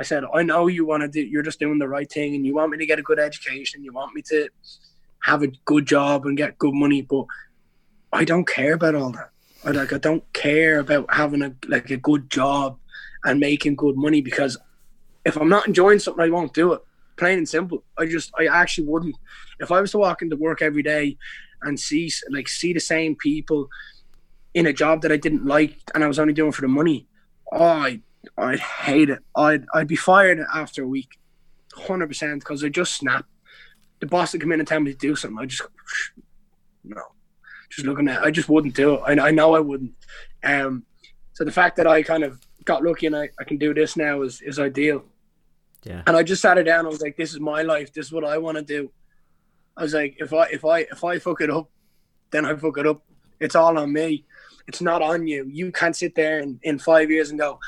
Speaker 2: I said, I know you want to do, you're just doing the right thing and you want me to get a good education. You want me to have a good job and get good money, but I don't care about all that. I like, I don't care about having a, like a good job and making good money because if I'm not enjoying something, I won't do it. Plain and simple. I just, I actually wouldn't. If I was to walk into work every day and see, like, see the same people in a job that I didn't like and I was only doing for the money, oh, I, I'd hate it. I'd, I'd be fired after a week, hundred percent, because I just snap. The boss would come in and tell me to do something. I just, no, just looking at. I just wouldn't do it. I, I know I wouldn't. Um, so the fact that I kind of got lucky and I, I can do this now is, is ideal.
Speaker 1: Yeah.
Speaker 2: And I just sat it down. I was like, this is my life. This is what I want to do. I was like, if I if I if I fuck it up, then I fuck it up. It's all on me. It's not on you. You can't sit there in, in five years and go,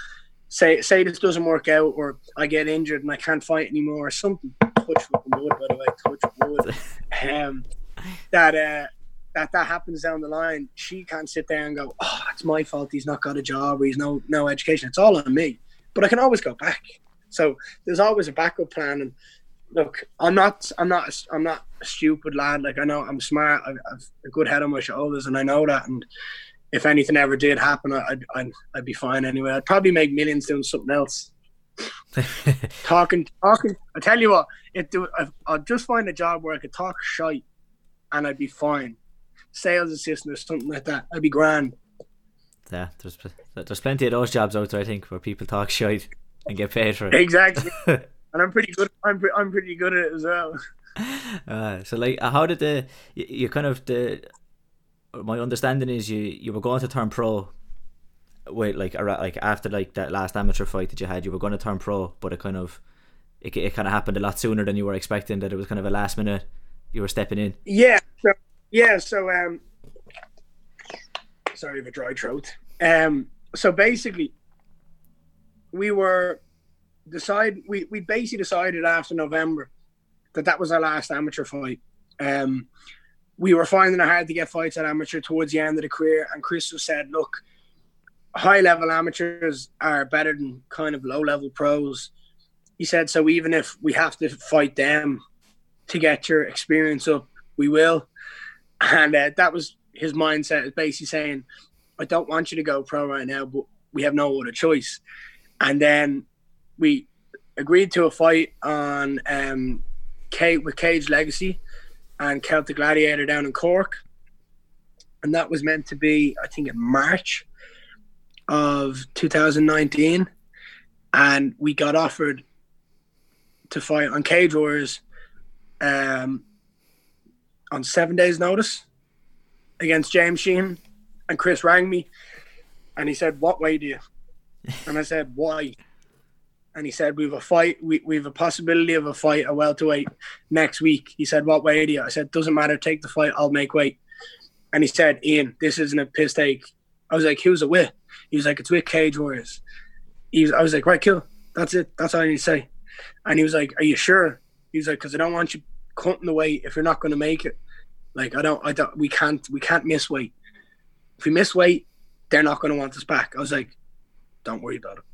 Speaker 2: say say this doesn't work out or I get injured and I can't fight anymore or something. Touch wood, by the way, touch wood. Um, that uh, that that happens down the line, she can't sit there and go, "Oh, it's my fault. He's not got a job or he's no no education." It's all on me. But I can always go back. So there's always a backup plan. And look, I'm not I'm not I'm not a stupid lad. Like I know I'm smart. I've, I've a good head on my shoulders, and I know that. And if anything ever did happen, I'd I'd, I'd be fine anyway. I'd probably make millions doing something else. talking, talking. I tell you what, do. I'd just find a job where I could talk shite, and I'd be fine. Sales assistant or something like that. I'd be grand.
Speaker 1: Yeah, there's there's plenty of those jobs out there. I think where people talk shite and get paid for it.
Speaker 2: Exactly. and I'm pretty good. I'm pre- I'm pretty good at it as well.
Speaker 1: Uh, so like, how did the you, you kind of the my understanding is you you were going to turn pro wait like like after like that last amateur fight that you had you were going to turn pro but it kind of it, it kind of happened a lot sooner than you were expecting that it was kind of a last minute you were stepping in
Speaker 2: yeah yeah so um sorry of a dry throat um so basically we were decide we, we basically decided after november that that was our last amateur fight um we were finding it hard to get fights at amateur towards the end of the career and chris said look high level amateurs are better than kind of low level pros. He said, so even if we have to fight them to get your experience up, we will. And uh, that was his mindset, is basically saying, I don't want you to go pro right now, but we have no other choice. And then we agreed to a fight on um, Kate with Cage Legacy and Celtic Gladiator down in Cork. And that was meant to be, I think, in March of 2019, and we got offered to fight on Cage Warriors um, on seven days' notice against James Sheehan, And Chris rang me and he said, What way do you? And I said, Why? And he said, We've a fight, we, we've a possibility of a fight, a welterweight next week. He said, What way do you? I said, Doesn't matter, take the fight, I'll make weight. And he said, Ian, this isn't a piss take. I was like, Who's it with? He was like, it's with Cage Warriors. He was, I was like, right, kill. That's it. That's all I need to say. And he was like, are you sure? He was like, because I don't want you cutting the weight if you're not going to make it. Like, I don't, I don't, we can't, we can't miss weight. If we miss weight, they're not going to want us back. I was like, don't worry about it.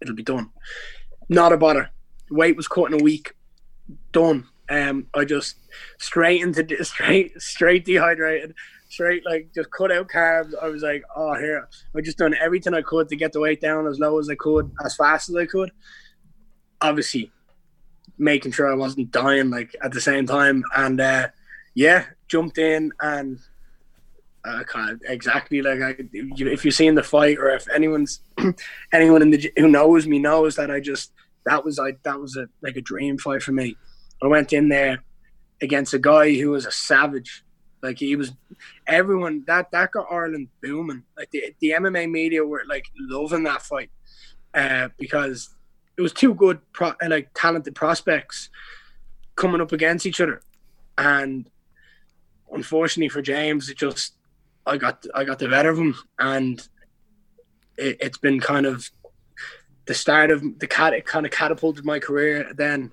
Speaker 2: It'll be done. Not a bother. Weight was cut in a week. Done. Um, I just straight into straight straight dehydrated straight like just cut out carbs. I was like, oh here, I just done everything I could to get the weight down as low as I could, as fast as I could. Obviously, making sure I wasn't dying like at the same time, and uh, yeah, jumped in and uh, kind of exactly like I, if you've seen the fight or if anyone's anyone in the who knows me knows that I just that was like that was a like a dream fight for me. I went in there against a guy who was a savage like he was, everyone that that got Ireland booming. Like the the MMA media were like loving that fight, uh, because it was two good pro, uh, like talented prospects coming up against each other, and unfortunately for James, it just I got I got the better of him, and it, has been kind of the start of the cat. It kind of catapulted my career. Then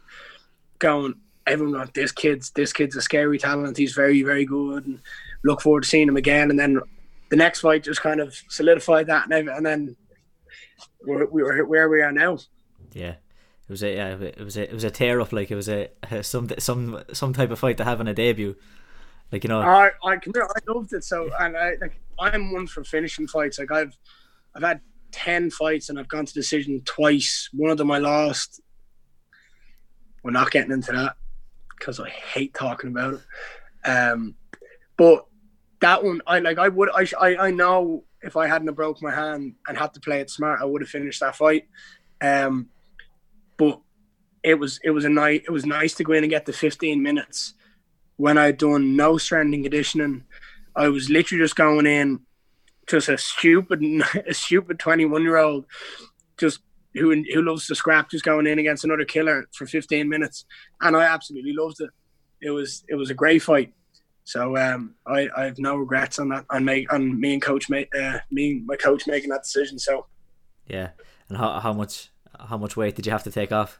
Speaker 2: going everyone went, this kid's this kid's a scary talent. He's very very good, and look forward to seeing him again. And then the next fight just kind of solidified that, and, and then we're, we were where we are now.
Speaker 1: Yeah. It was a yeah, it was a it was a tear up like it was a, some some some type of fight to have in a debut, like you know.
Speaker 2: I I, I loved it so and I like I'm one for finishing fights. Like I've I've had ten fights and I've gone to decision twice. One of them I lost. We're not getting into that because I hate talking about it. Um, but that one, I like. I would. I, I I know if I hadn't broke my hand and had to play it smart, I would have finished that fight. Um, but it was it was a night. It was nice to go in and get the 15 minutes when I'd done no strength and conditioning. I was literally just going in, just a stupid, a stupid 21 year old, just who who loves to scrap, just going in against another killer for 15 minutes, and I absolutely loved it. It was it was a great fight. So um, I, I have no regrets on that on me on me and coach mate uh, me and my coach making that decision. So
Speaker 1: yeah, and how how much how much weight did you have to take off?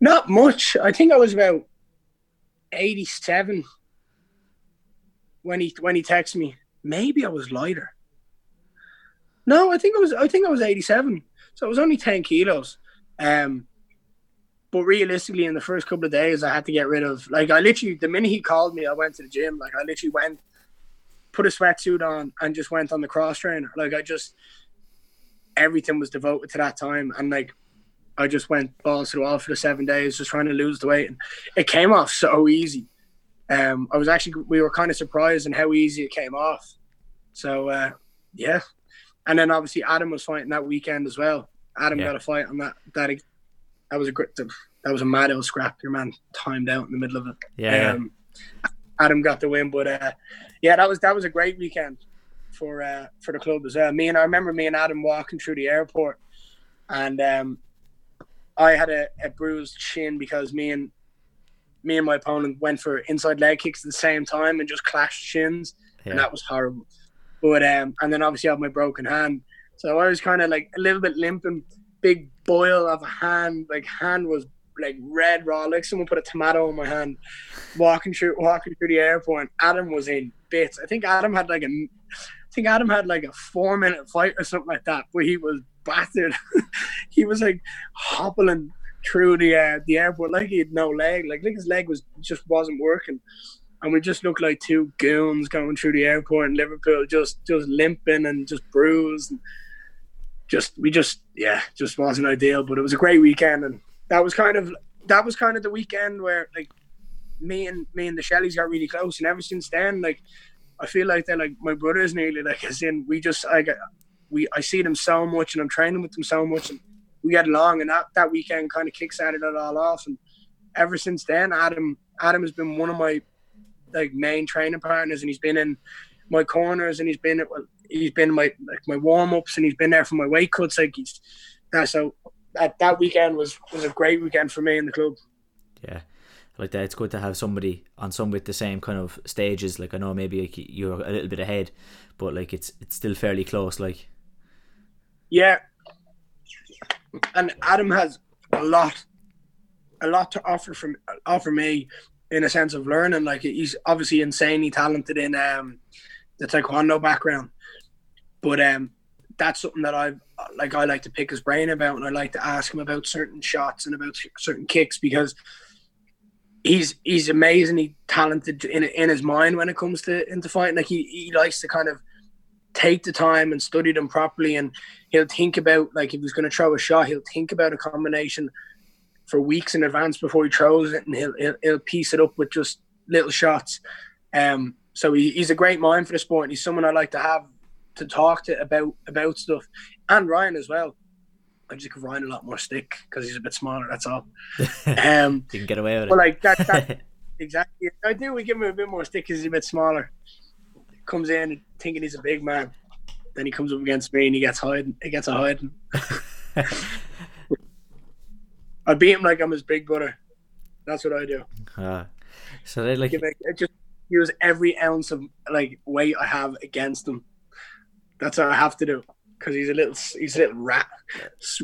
Speaker 2: Not much. I think I was about 87 when he when he texted me. Maybe I was lighter. No, I think I was I think I was 87. So it was only 10 kilos. Um, but realistically, in the first couple of days, I had to get rid of, like, I literally, the minute he called me, I went to the gym. Like, I literally went, put a sweatsuit on, and just went on the cross trainer. Like, I just, everything was devoted to that time. And, like, I just went balls to the wall for the seven days, just trying to lose the weight, and it came off so easy. Um, I was actually we were kind of surprised in how easy it came off. So uh, yeah, and then obviously Adam was fighting that weekend as well. Adam
Speaker 1: Yeah.
Speaker 2: got a fight on that. That that was a great. That was a mad old scrap. Your man timed out in the middle of it.
Speaker 1: Yeah,
Speaker 2: Um, Adam got the win, but uh, yeah, that was that was a great weekend for uh, for the club as well. Me and I remember me and Adam walking through the airport, and um, I had a, a bruised shin because me and me and my opponent went for inside leg kicks at the same time and just clashed shins,
Speaker 1: yeah.
Speaker 2: and that was horrible. But um, and then obviously I had my broken hand, so I was kind of like a little bit limping, big boil of a hand, like hand was like red raw, like someone put a tomato on my hand. Walking through walking through the airport, Adam was in bits. I think Adam had like a, think Adam had like a four minute fight or something like that, where he was battered. he was like hobbling through the uh, the airport like he had no leg, like like his leg was just wasn't working. And we just looked like two goons going through the airport in Liverpool, just just limping and just bruised. And just we just yeah, just wasn't ideal. But it was a great weekend, and that was kind of that was kind of the weekend where like me and me and the Shelleys got really close, and ever since then, like I feel like they're like my brothers nearly. Like as in we just I got we I see them so much, and I'm training with them so much, and we get along. And that that weekend kind of kickstarted it all off, and ever since then, Adam Adam has been one of my like main training partners, and he's been in my corners, and he's been at he's been my like my warm ups, and he's been there for my weight cuts. Like he's so that that weekend was was a great weekend for me in the club.
Speaker 1: yeah. Like that, it's good to have somebody on some with the same kind of stages. Like I know maybe like you're a little bit ahead, but like it's it's still fairly close. Like
Speaker 2: Yeah, and Adam has a lot, a lot to offer from offer me in a sense of learning. Like he's obviously insanely talented in um, the taekwondo background, but um, that's something that I've like I like to pick his brain about, and I like to ask him about certain shots and about certain kicks because he's he's amazingly talented in in his mind when it comes to into fighting. Like he, he likes to kind of take the time and study them properly and he'll think about like if he's going to throw a shot he'll think about a combination for weeks in advance before he throws it and he'll he'll, he'll piece it up with just little shots. Um so he, he's a great mind for the sport and he's someone I like to have to talk to about about stuff. And Ryan as well I just give Ryan a lot more stick because he's a bit smaller that's all. Um
Speaker 1: you can get away with
Speaker 2: but
Speaker 1: it.
Speaker 2: like that, that exactly I do we give him a bit more stick because he's a bit smaller. Comes in thinking he's a big man then he comes up against me and he gets hiding he gets a hiding. I beat him like I'm his big brother. That's what I do.
Speaker 1: Uh, so they like
Speaker 2: Give it- it just use every ounce of like weight I have against him. That's what I have to do because he's a little he's a little rat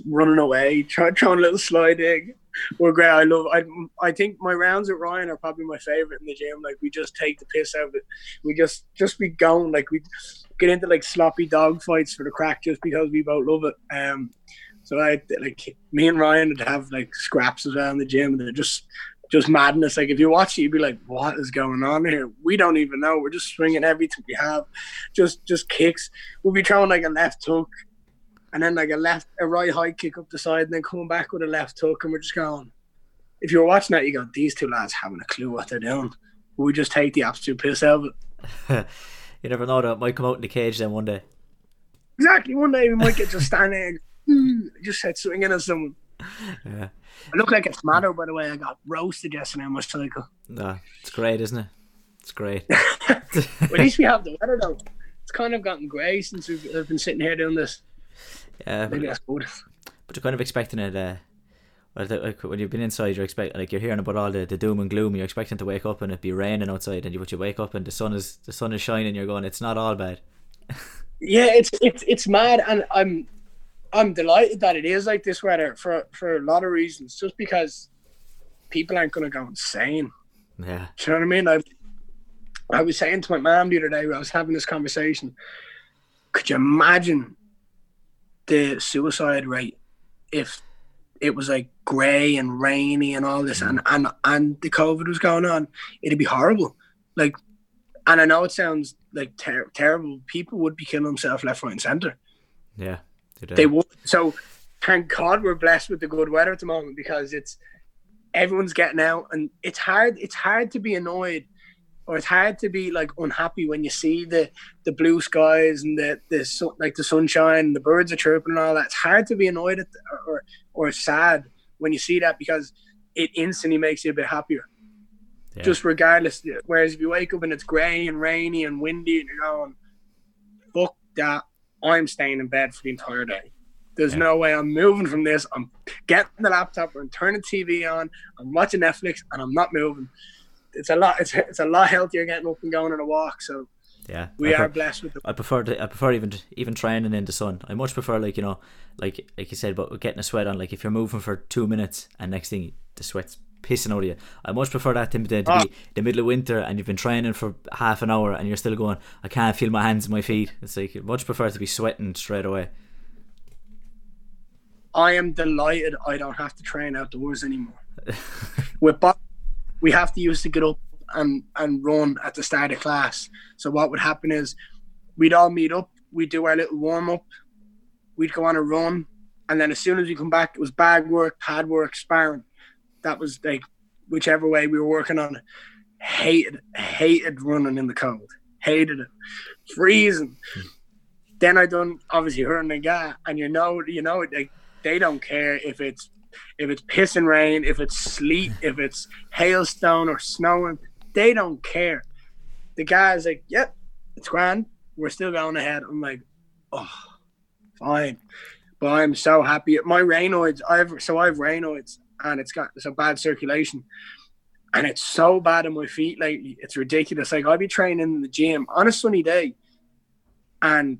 Speaker 2: running away trying a little slide egg we're great. I love. I I think my rounds with Ryan are probably my favorite in the gym. Like we just take the piss out of it. We just just be going. Like we get into like sloppy dog fights for the crack just because we both love it. Um, so I like me and Ryan would have like scraps well in the gym, and they're just just madness. Like if you watch it, you'd be like, "What is going on here?" We don't even know. We're just swinging everything we have, just just kicks. We'll be throwing like a left hook, and then like a left, a right high kick up the side, and then coming back with a left hook, and we're just going. If you're watching that, you go, "These two lads haven't a clue what they're doing." We just take the absolute piss out of it.
Speaker 1: you never know that it might come out in the cage then one day.
Speaker 2: Exactly. One day we might get just standing, there, just start swinging at someone.
Speaker 1: Yeah.
Speaker 2: I look like a tomato, by the way. I got roasted yesterday on my cycle.
Speaker 1: Nah, it's great, isn't it? It's great.
Speaker 2: At least we have the weather though. It's kind of gotten grey since we've, we've been sitting here doing this.
Speaker 1: Yeah,
Speaker 2: Maybe
Speaker 1: but,
Speaker 2: that's good.
Speaker 1: but you're kind of expecting it. Uh, well, when you've been inside, you're expect like you're hearing about all the, the doom and gloom. You're expecting to wake up and it be raining outside, and you but you wake up and the sun is the sun is shining. You're going, it's not all bad.
Speaker 2: Yeah, it's it's it's mad, and I'm I'm delighted that it is like this weather for for a lot of reasons. Just because people aren't going to go insane.
Speaker 1: Yeah,
Speaker 2: Do you know what I mean? I I was saying to my mom the other day, I was having this conversation. Could you imagine the suicide rate if it was like grey and rainy and all this, and and and the COVID was going on? It'd be horrible. Like, and I know it sounds like ter- terrible. People would be killing themselves left, right, and centre.
Speaker 1: yeah. Uh,
Speaker 2: They would. So, thank God we're blessed with the good weather at the moment because it's everyone's getting out and it's hard it's hard to be annoyed or it's hard to be like unhappy when you see the the blue skies and the the sun, like the sunshine and the birds are chirping and all that. It's hard to be annoyed at the, or or sad when you see that because it instantly makes you a bit happier. Yeah. Just regardless. Whereas if you wake up and it's grey and rainy and windy and you're going, fuck that, I'm staying in bed for the entire day. There's yeah. no way I'm moving from this. I'm getting the laptop and turning the TV on. I'm watching Netflix and I'm not moving. It's a lot. It's it's a lot healthier getting up and going on a walk. So
Speaker 1: yeah,
Speaker 2: we are blessed with.
Speaker 1: The- I prefer to, I prefer even even training in the sun. I much prefer like you know, like like you said, but getting a sweat on. Like if you're moving for two minutes and next thing the sweat's pissing out of you. I much prefer that to, to oh. be ah. the middle of winter and you've been training for half an hour and you're still going. I can't feel my hands and my feet. It's like I much prefer to be sweating straight away.
Speaker 2: I am delighted I don't have to train outdoors anymore. With we have to use to get up and, and run at the start of class. So what would happen is we'd all meet up, we'd do our little warm up, we'd go on a run, and then as soon as we come back, it was bag work, pad work, sparring. That was like whichever way we were working on it. Hated, hated running in the cold. Hated it. Freezing. then I done obviously hurling the guy, and you know, you know, like they don't care if it's if it's pissing rain, if it's sleet, if it's hailstone or snowing, they don't care. The guy's like, "Yep, it's grand. We're still going ahead." I'm like, "Oh, fine," but I'm so happy. My Raynaud's, I've so I've Raynaud's, and it's got some bad circulation, and it's so bad on my feet lately. It's ridiculous. Like I'll be training in the gym on a sunny day, and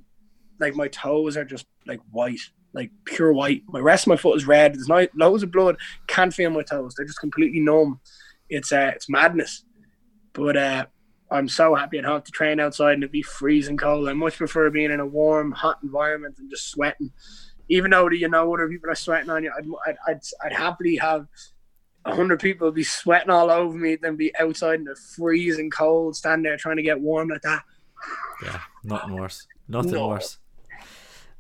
Speaker 2: like my toes are just like white like pure white. My rest of my foot is red. There's no loads of blood. Can't feel my toes. They're just completely numb. It's uh, it's madness. But uh, I'm so happy I don't have to train outside and it'd be freezing cold. I much prefer being in a warm, hot environment and just sweating. Even though you know other people are sweating on you, I'd I'd I'd, I'd happily have a hundred people be sweating all over me than be outside in the freezing cold, stand there trying to get warm like that.
Speaker 1: Yeah, nothing worse. Nothing no. worse.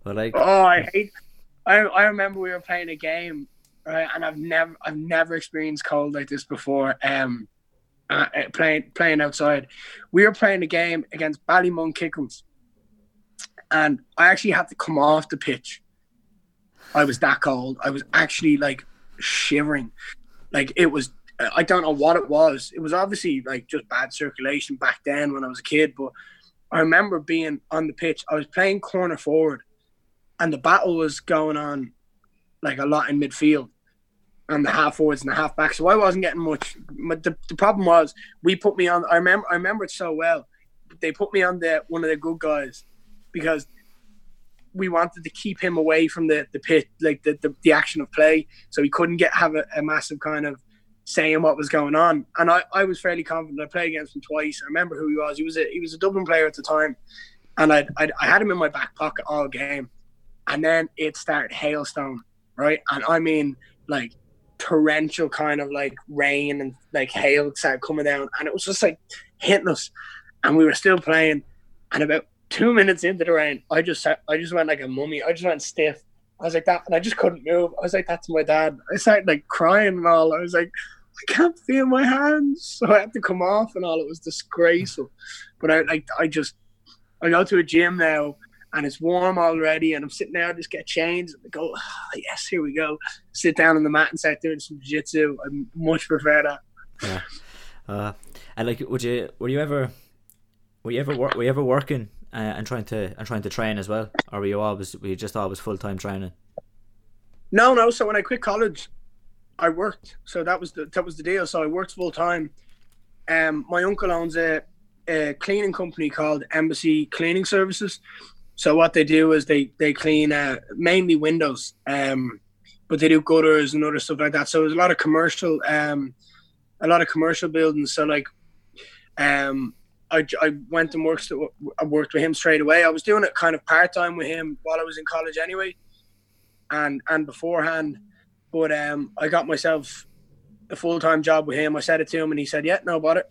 Speaker 1: But like,
Speaker 2: oh, I hate. I I remember we were playing a game, right? And I've never I've never experienced cold like this before. Um, uh, uh playing playing outside, we were playing a game against Ballymun Kickhams, and I actually had to come off the pitch. I was that cold. I was actually like shivering, like it was. I don't know what it was. It was obviously like just bad circulation back then when I was a kid, but I remember being on the pitch. I was playing corner forward and the battle was going on like a lot in midfield and the half forwards and the half backs. So I wasn't getting much. But the, the problem was we put me on. I remember I remember it so well. They put me on the one of the good guys because we wanted to keep him away from the the pit, like the the, the action of play, so he couldn't get have a, a, massive kind of saying what was going on. And I, I was fairly confident. I played against him twice. I remember who he was. He was a he was a Dublin player at the time, and I I I had him in my back pocket all game and then it started hailstone, right? And I mean, like torrential kind of like rain and like hail started coming down, and it was just like hitting us, and we were still playing. And about two minutes into the rain, I just I just went like a mummy. I just went stiff. I was like that, and I just couldn't move. I was like that to my dad. I started like crying and all. I was like, I can't feel my hands, so I had to come off and all. It was disgraceful. But I like I just I go to a gym now and it's warm already, and I'm sitting there, I just get changed, and go, oh, yes, here we go. Sit down on the mat and start doing some jiu-jitsu. I much prefer that.
Speaker 1: Yeah. Uh, and like, would you, were you ever, were you ever work, were you ever working uh, and trying to and trying to train as well, or were you always, were you just always full time training?
Speaker 2: No, no. So when I quit college, I worked. So that was the that was the deal. So I worked full time. Um, my uncle owns a, a cleaning company called Embassy Cleaning Services. So what they do is they they clean uh, mainly windows, um, but they do gutters and other stuff like that. So there's a lot of commercial, um, a lot of commercial buildings. So like, um, I, I went and worked I worked with him straight away. I was doing it kind of part time with him while I was in college anyway, and and beforehand, but um, I got myself a full time job with him. I said it to him, and he said, "Yeah, no about it."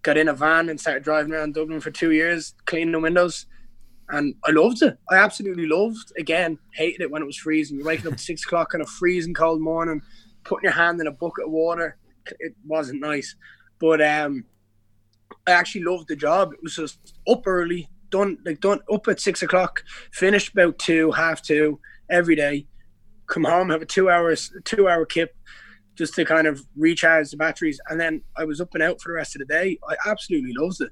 Speaker 2: Got in a van and started driving around Dublin for two years, cleaning the windows and I loved it. I absolutely loved. Again, hated it when it was freezing. You're waking up at six o'clock on a freezing cold morning, putting your hand in a bucket of water. It wasn't nice, but um, I actually loved the job. It was just up early, done like done up at six o'clock, finished about two, half two every day. Come home, have a two hours, two hour kip, just to kind of recharge the batteries, and then I was up and out for the rest of the day. I absolutely loved it,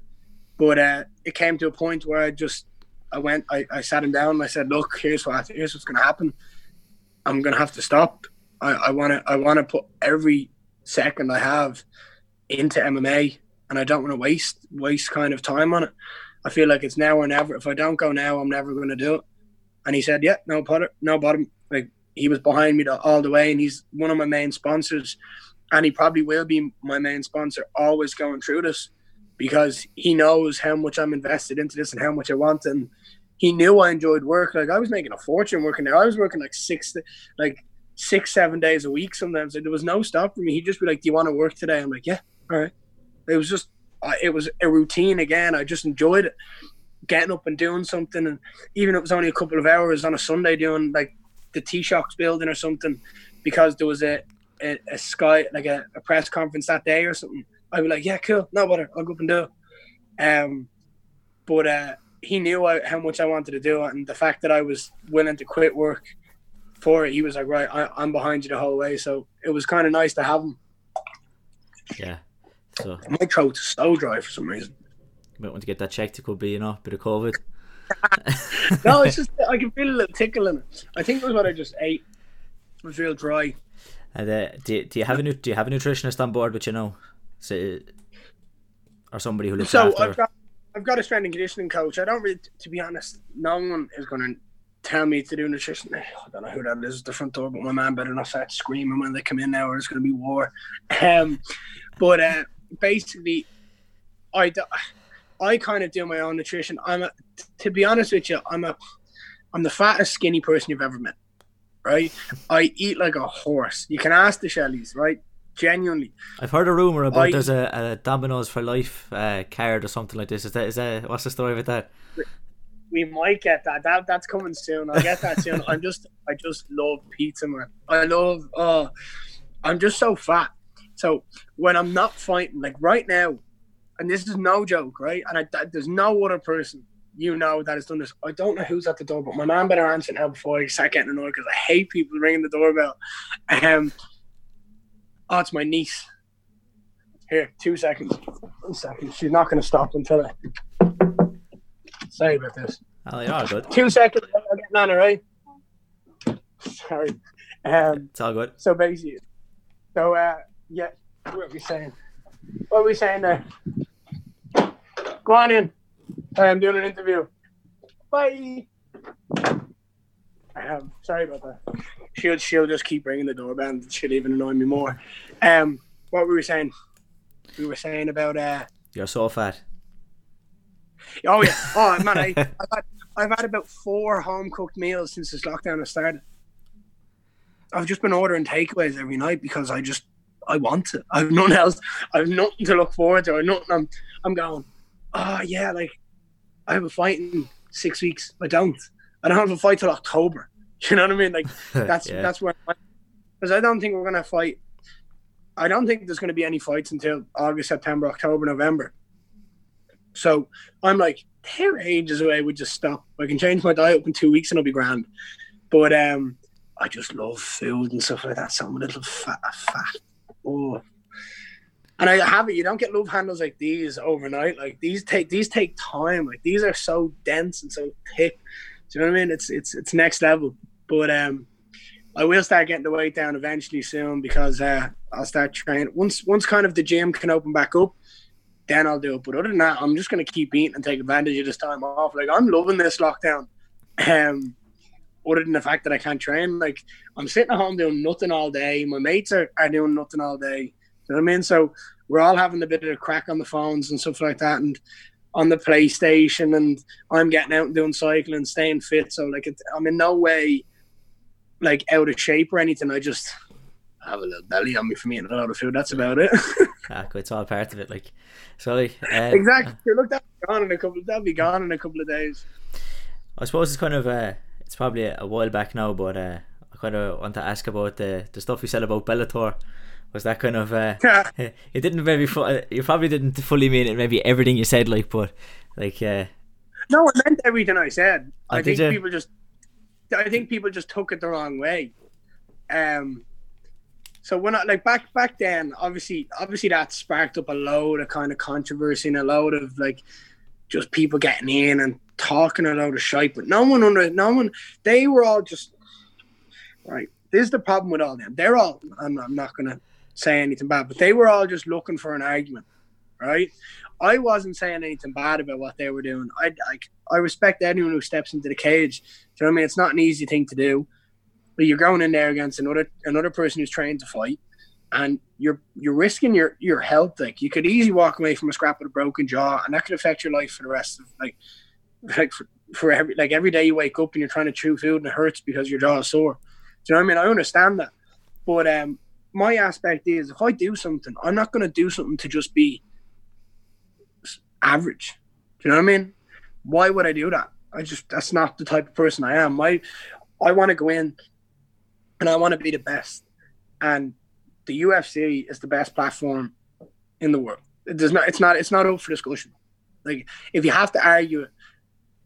Speaker 2: but uh, it came to a point where I just I went, I, I sat him down and I said, look, here's what here's what's going to happen. I'm going to have to stop. I want to I want to put every second I have into MMA, and I don't want to waste waste kind of time on it. I feel like it's now or never. If I don't go now, I'm never going to do it. And he said, yeah, no bother, no bottom. Like he was behind me all the way, and he's one of my main sponsors, and he probably will be my main sponsor always going through this because he knows how much I'm invested into this and how much I want. And he knew I enjoyed work. Like I was making a fortune working there. I was working like six, like six, seven days a week sometimes. Like, there was no stop for me. He'd just be like, "Do you want to work today?" I'm like, "Yeah, all right." It was just, it was a routine again. I just enjoyed it, getting up and doing something. And even if it was only a couple of hours on a Sunday doing like the T Shocks building or something, because there was a a, a sky like a, a press conference that day or something I'd be like, yeah, cool, no bother, I'll go up and do it. Um, but uh, he knew I, how much I wanted to do it, and the fact that I was willing to quit work for it, he was like, right, I, am behind you the whole way. So it was kind of nice to have him.
Speaker 1: Yeah. So
Speaker 2: my throat is so dry for some reason.
Speaker 1: You might want to get that checked. It could be, you know, a bit of COVID.
Speaker 2: no, it's just I can feel a little tickle in it. I think it was what I just ate. It was real dry.
Speaker 1: And uh, do, do you have a do you have a nutritionist on board? But you know, so, or somebody who looks
Speaker 2: so
Speaker 1: after.
Speaker 2: I've got, I've got a strength and conditioning coach. I don't really, to be honest, no one is going to tell me to do nutrition. I don't know who that is at the front door, but my man better not start screaming when they come in now, or it's going to be war. Um, but uh, basically, I, I kind of do my own nutrition. I'm a, to be honest with you, I'm a, I'm the fattest skinny person you've ever met. Right? I eat like a horse. You can ask the Shelleys, right? Genuinely,
Speaker 1: I've heard a rumor about I, there's a, a Domino's for life uh, card or something like this. Is that is that what's the story with that?
Speaker 2: We might get that. That that's coming soon. I'll get that soon. I'm just I just love pizza, man. I love. Oh, I'm just so fat. So when I'm not fighting, like right now, and this is no joke, right? And I, there's no other person you know that has done this. I don't know who's at the door, but my man better answer now before I start getting annoyed because I hate people ringing the doorbell. Um, Oh, it's my niece. Here, two seconds. One second. She's not going to stop until I. Sorry about this.
Speaker 1: Oh, you're all good.
Speaker 2: Two seconds. I'll get Nana, right? Sorry. Um,
Speaker 1: it's all good.
Speaker 2: So basically, so uh, yeah, what are we saying? What are we saying there? Go on in. I am doing an interview. Bye. I um, sorry about that. She'll she'll just keep ringing the doorbell. And she'll even annoy me more. Um, what were we saying? We were saying about uh.
Speaker 1: You're so fat.
Speaker 2: Oh yeah. Oh man, I, I've had I've had about four home cooked meals since this lockdown has started. I've just been ordering takeaways every night because I just I want it. I've nothing else. I've nothing to look forward to. I nothing. I'm I'm going. Oh yeah, like I have a fight in six weeks. I don't. I don't have a fight till October. You know what I mean? Like that's yeah. that's where because I don't think we're gonna fight. I don't think there's gonna be any fights until August, September, October, November. So I'm like, they're ages away. We just stop. I can change my diet up in two weeks and it'll be grand. But um, I just love food and stuff like that. So I'm a little fat, fat. Oh, and I have it. You don't get love handles like these overnight. Like these take these take time. Like these are so dense and so thick. Do you know what I mean? It's it's it's next level. But um, I will start getting the weight down eventually soon because uh, I'll start training once once kind of the gym can open back up. Then I'll do it. But other than that, I'm just gonna keep eating and take advantage of this time off. Like I'm loving this lockdown. Um, other than the fact that I can't train, like I'm sitting at home doing nothing all day. My mates are, are doing nothing all day. You know what I mean? So we're all having a bit of a crack on the phones and stuff like that. And on the PlayStation, and I'm getting out and doing cycling, staying fit. So like, it, I'm in no way like out of shape or anything. I just have a little belly on me from eating a lot of food. That's about it.
Speaker 1: ah, it's all part of it. Like, sorry. Um,
Speaker 2: exactly. Look, that'll be gone in a couple. That'll be gone in a couple of days.
Speaker 1: I suppose it's kind of uh, it's probably a while back now, but uh, I kind of want to ask about the the stuff you said about Bellator. Was that kind of uh, it didn't maybe fu- you probably didn't fully mean it maybe everything you said like but like uh,
Speaker 2: no I meant everything I said
Speaker 1: Oh,
Speaker 2: I think
Speaker 1: you?
Speaker 2: people just I think people just took it the wrong way. Um so when I like back back then obviously obviously that sparked up a load of kind of controversy and a load of like just people getting in and talking a load of shite but no one under no one they were all just right this is the problem with all them. They're all I'm, I'm not gonna say anything bad but they were all just looking for an argument right? I wasn't saying anything bad about what they were doing. I like I respect anyone who steps into the cage. Do you know what I mean? It's not an easy thing to do. But you're going in there against another another person who's trained to fight and you're you're risking your your health. Like you could easily walk away from a scrap with a broken jaw and that could affect your life for the rest of like like for, for every like every day you wake up and you're trying to chew food and it hurts because your jaw is sore. Do you know what I mean? I understand that. But um my aspect is if I do something I'm not going to do something to just be average. Do you know what I mean why would I do that I just that's not the type of person I am my I want to go in and I want to be the best. And the UFC is the best platform in the world. It does not. It's not. It's not up for discussion. Like if you have to argue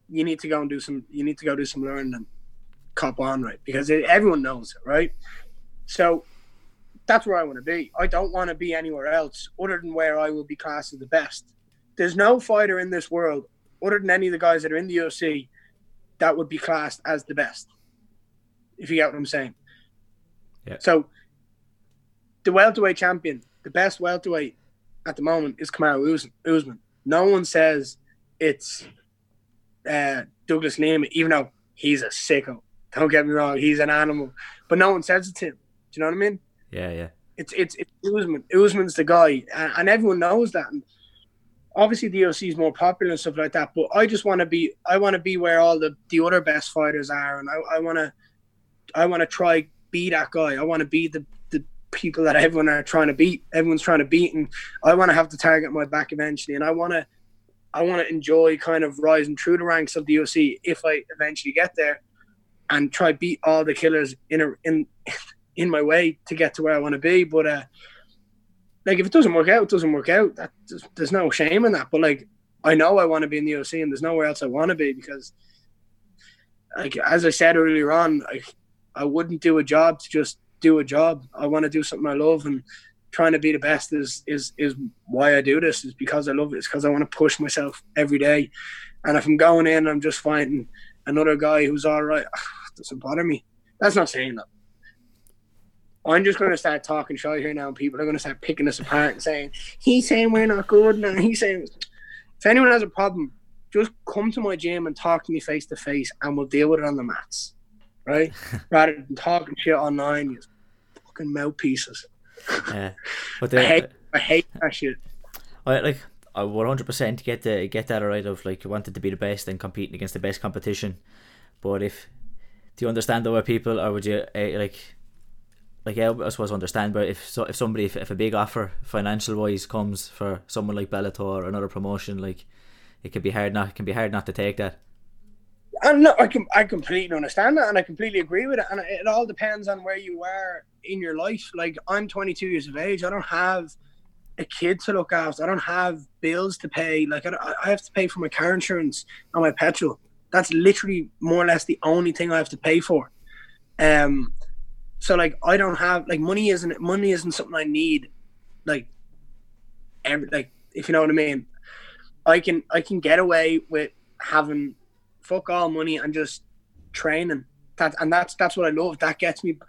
Speaker 2: you need to go and do some. You need to go do some learning and cop on right because it, everyone knows it, right? So that's where I want to be. I don't want to be anywhere else other than where I will be classed as the best. There's no fighter in this world other than any of the guys that are in the UFC that would be classed as the best. If you get what I'm saying.
Speaker 1: Yeah.
Speaker 2: So the welterweight champion, the best welterweight at the moment is Kamaru Usman. No one says it's uh, Douglas Lima, even though he's a sicko. Don't get me wrong, he's an animal, but no one says it to him. Do you know what I mean?
Speaker 1: yeah yeah
Speaker 2: It's it's it's Usman. Usman's the guy, and, and everyone knows that. And obviously, UFC is more popular and stuff like that. But I just want to be. I want to be where all the the other best fighters are, and I, want to. I want to try be that guy. I want to be the the people that everyone are trying to beat. Everyone's trying to beat, and I want to have the target my back eventually. And I want to. I want to enjoy kind of rising through the ranks of the UFC if I eventually get there, and try beat all the killers in a in in my way to get to where I want to be. But uh, like if it doesn't work out, it doesn't work out. That there's no shame in that. But like I know I want to be in the OC, and there's nowhere else I want to be because, like as I said earlier on, I I wouldn't do a job to just do a job. I want to do something I love, and trying to be the best is is is why I do this. Is because I love it. It's because I want to push myself every day. And if I'm going in, I'm just finding another guy who's all right. doesn't bother me. That's not saying that. I'm just going to start talking shit here now, and people are going to start picking us apart and saying he's saying we're not good, and he's saying. If anyone has a problem, just come to my gym and talk to me face to face, and we'll deal with it on the mats, right? Rather than talking shit online, you fucking mouthpieces.
Speaker 1: yeah but
Speaker 2: I hate, I hate that shit.
Speaker 1: I like I hundred percent get the get that right of like you wanted to be the best and competing against the best competition. But if do you understand the way people or would you uh, like like yeah, I suppose I understand but if so if somebody if, if a big offer financial wise comes for someone like Bellator or another promotion like it can be hard not it can be hard not to take that.
Speaker 2: And no, I can I completely understand that, and I completely agree with it. And it all depends on where you are in your life. Like I'm 22 years of age. I don't have a kid to look after. I don't have bills to pay. Like I, I have to pay for my car insurance and my petrol. That's literally more or less the only thing I have to pay for. Um, so like I don't have like money isn't money isn't something I need. Like, every like if you know what I mean. I can I can get away with having fuck all money and just training. That and that's that's what I love. That gets me.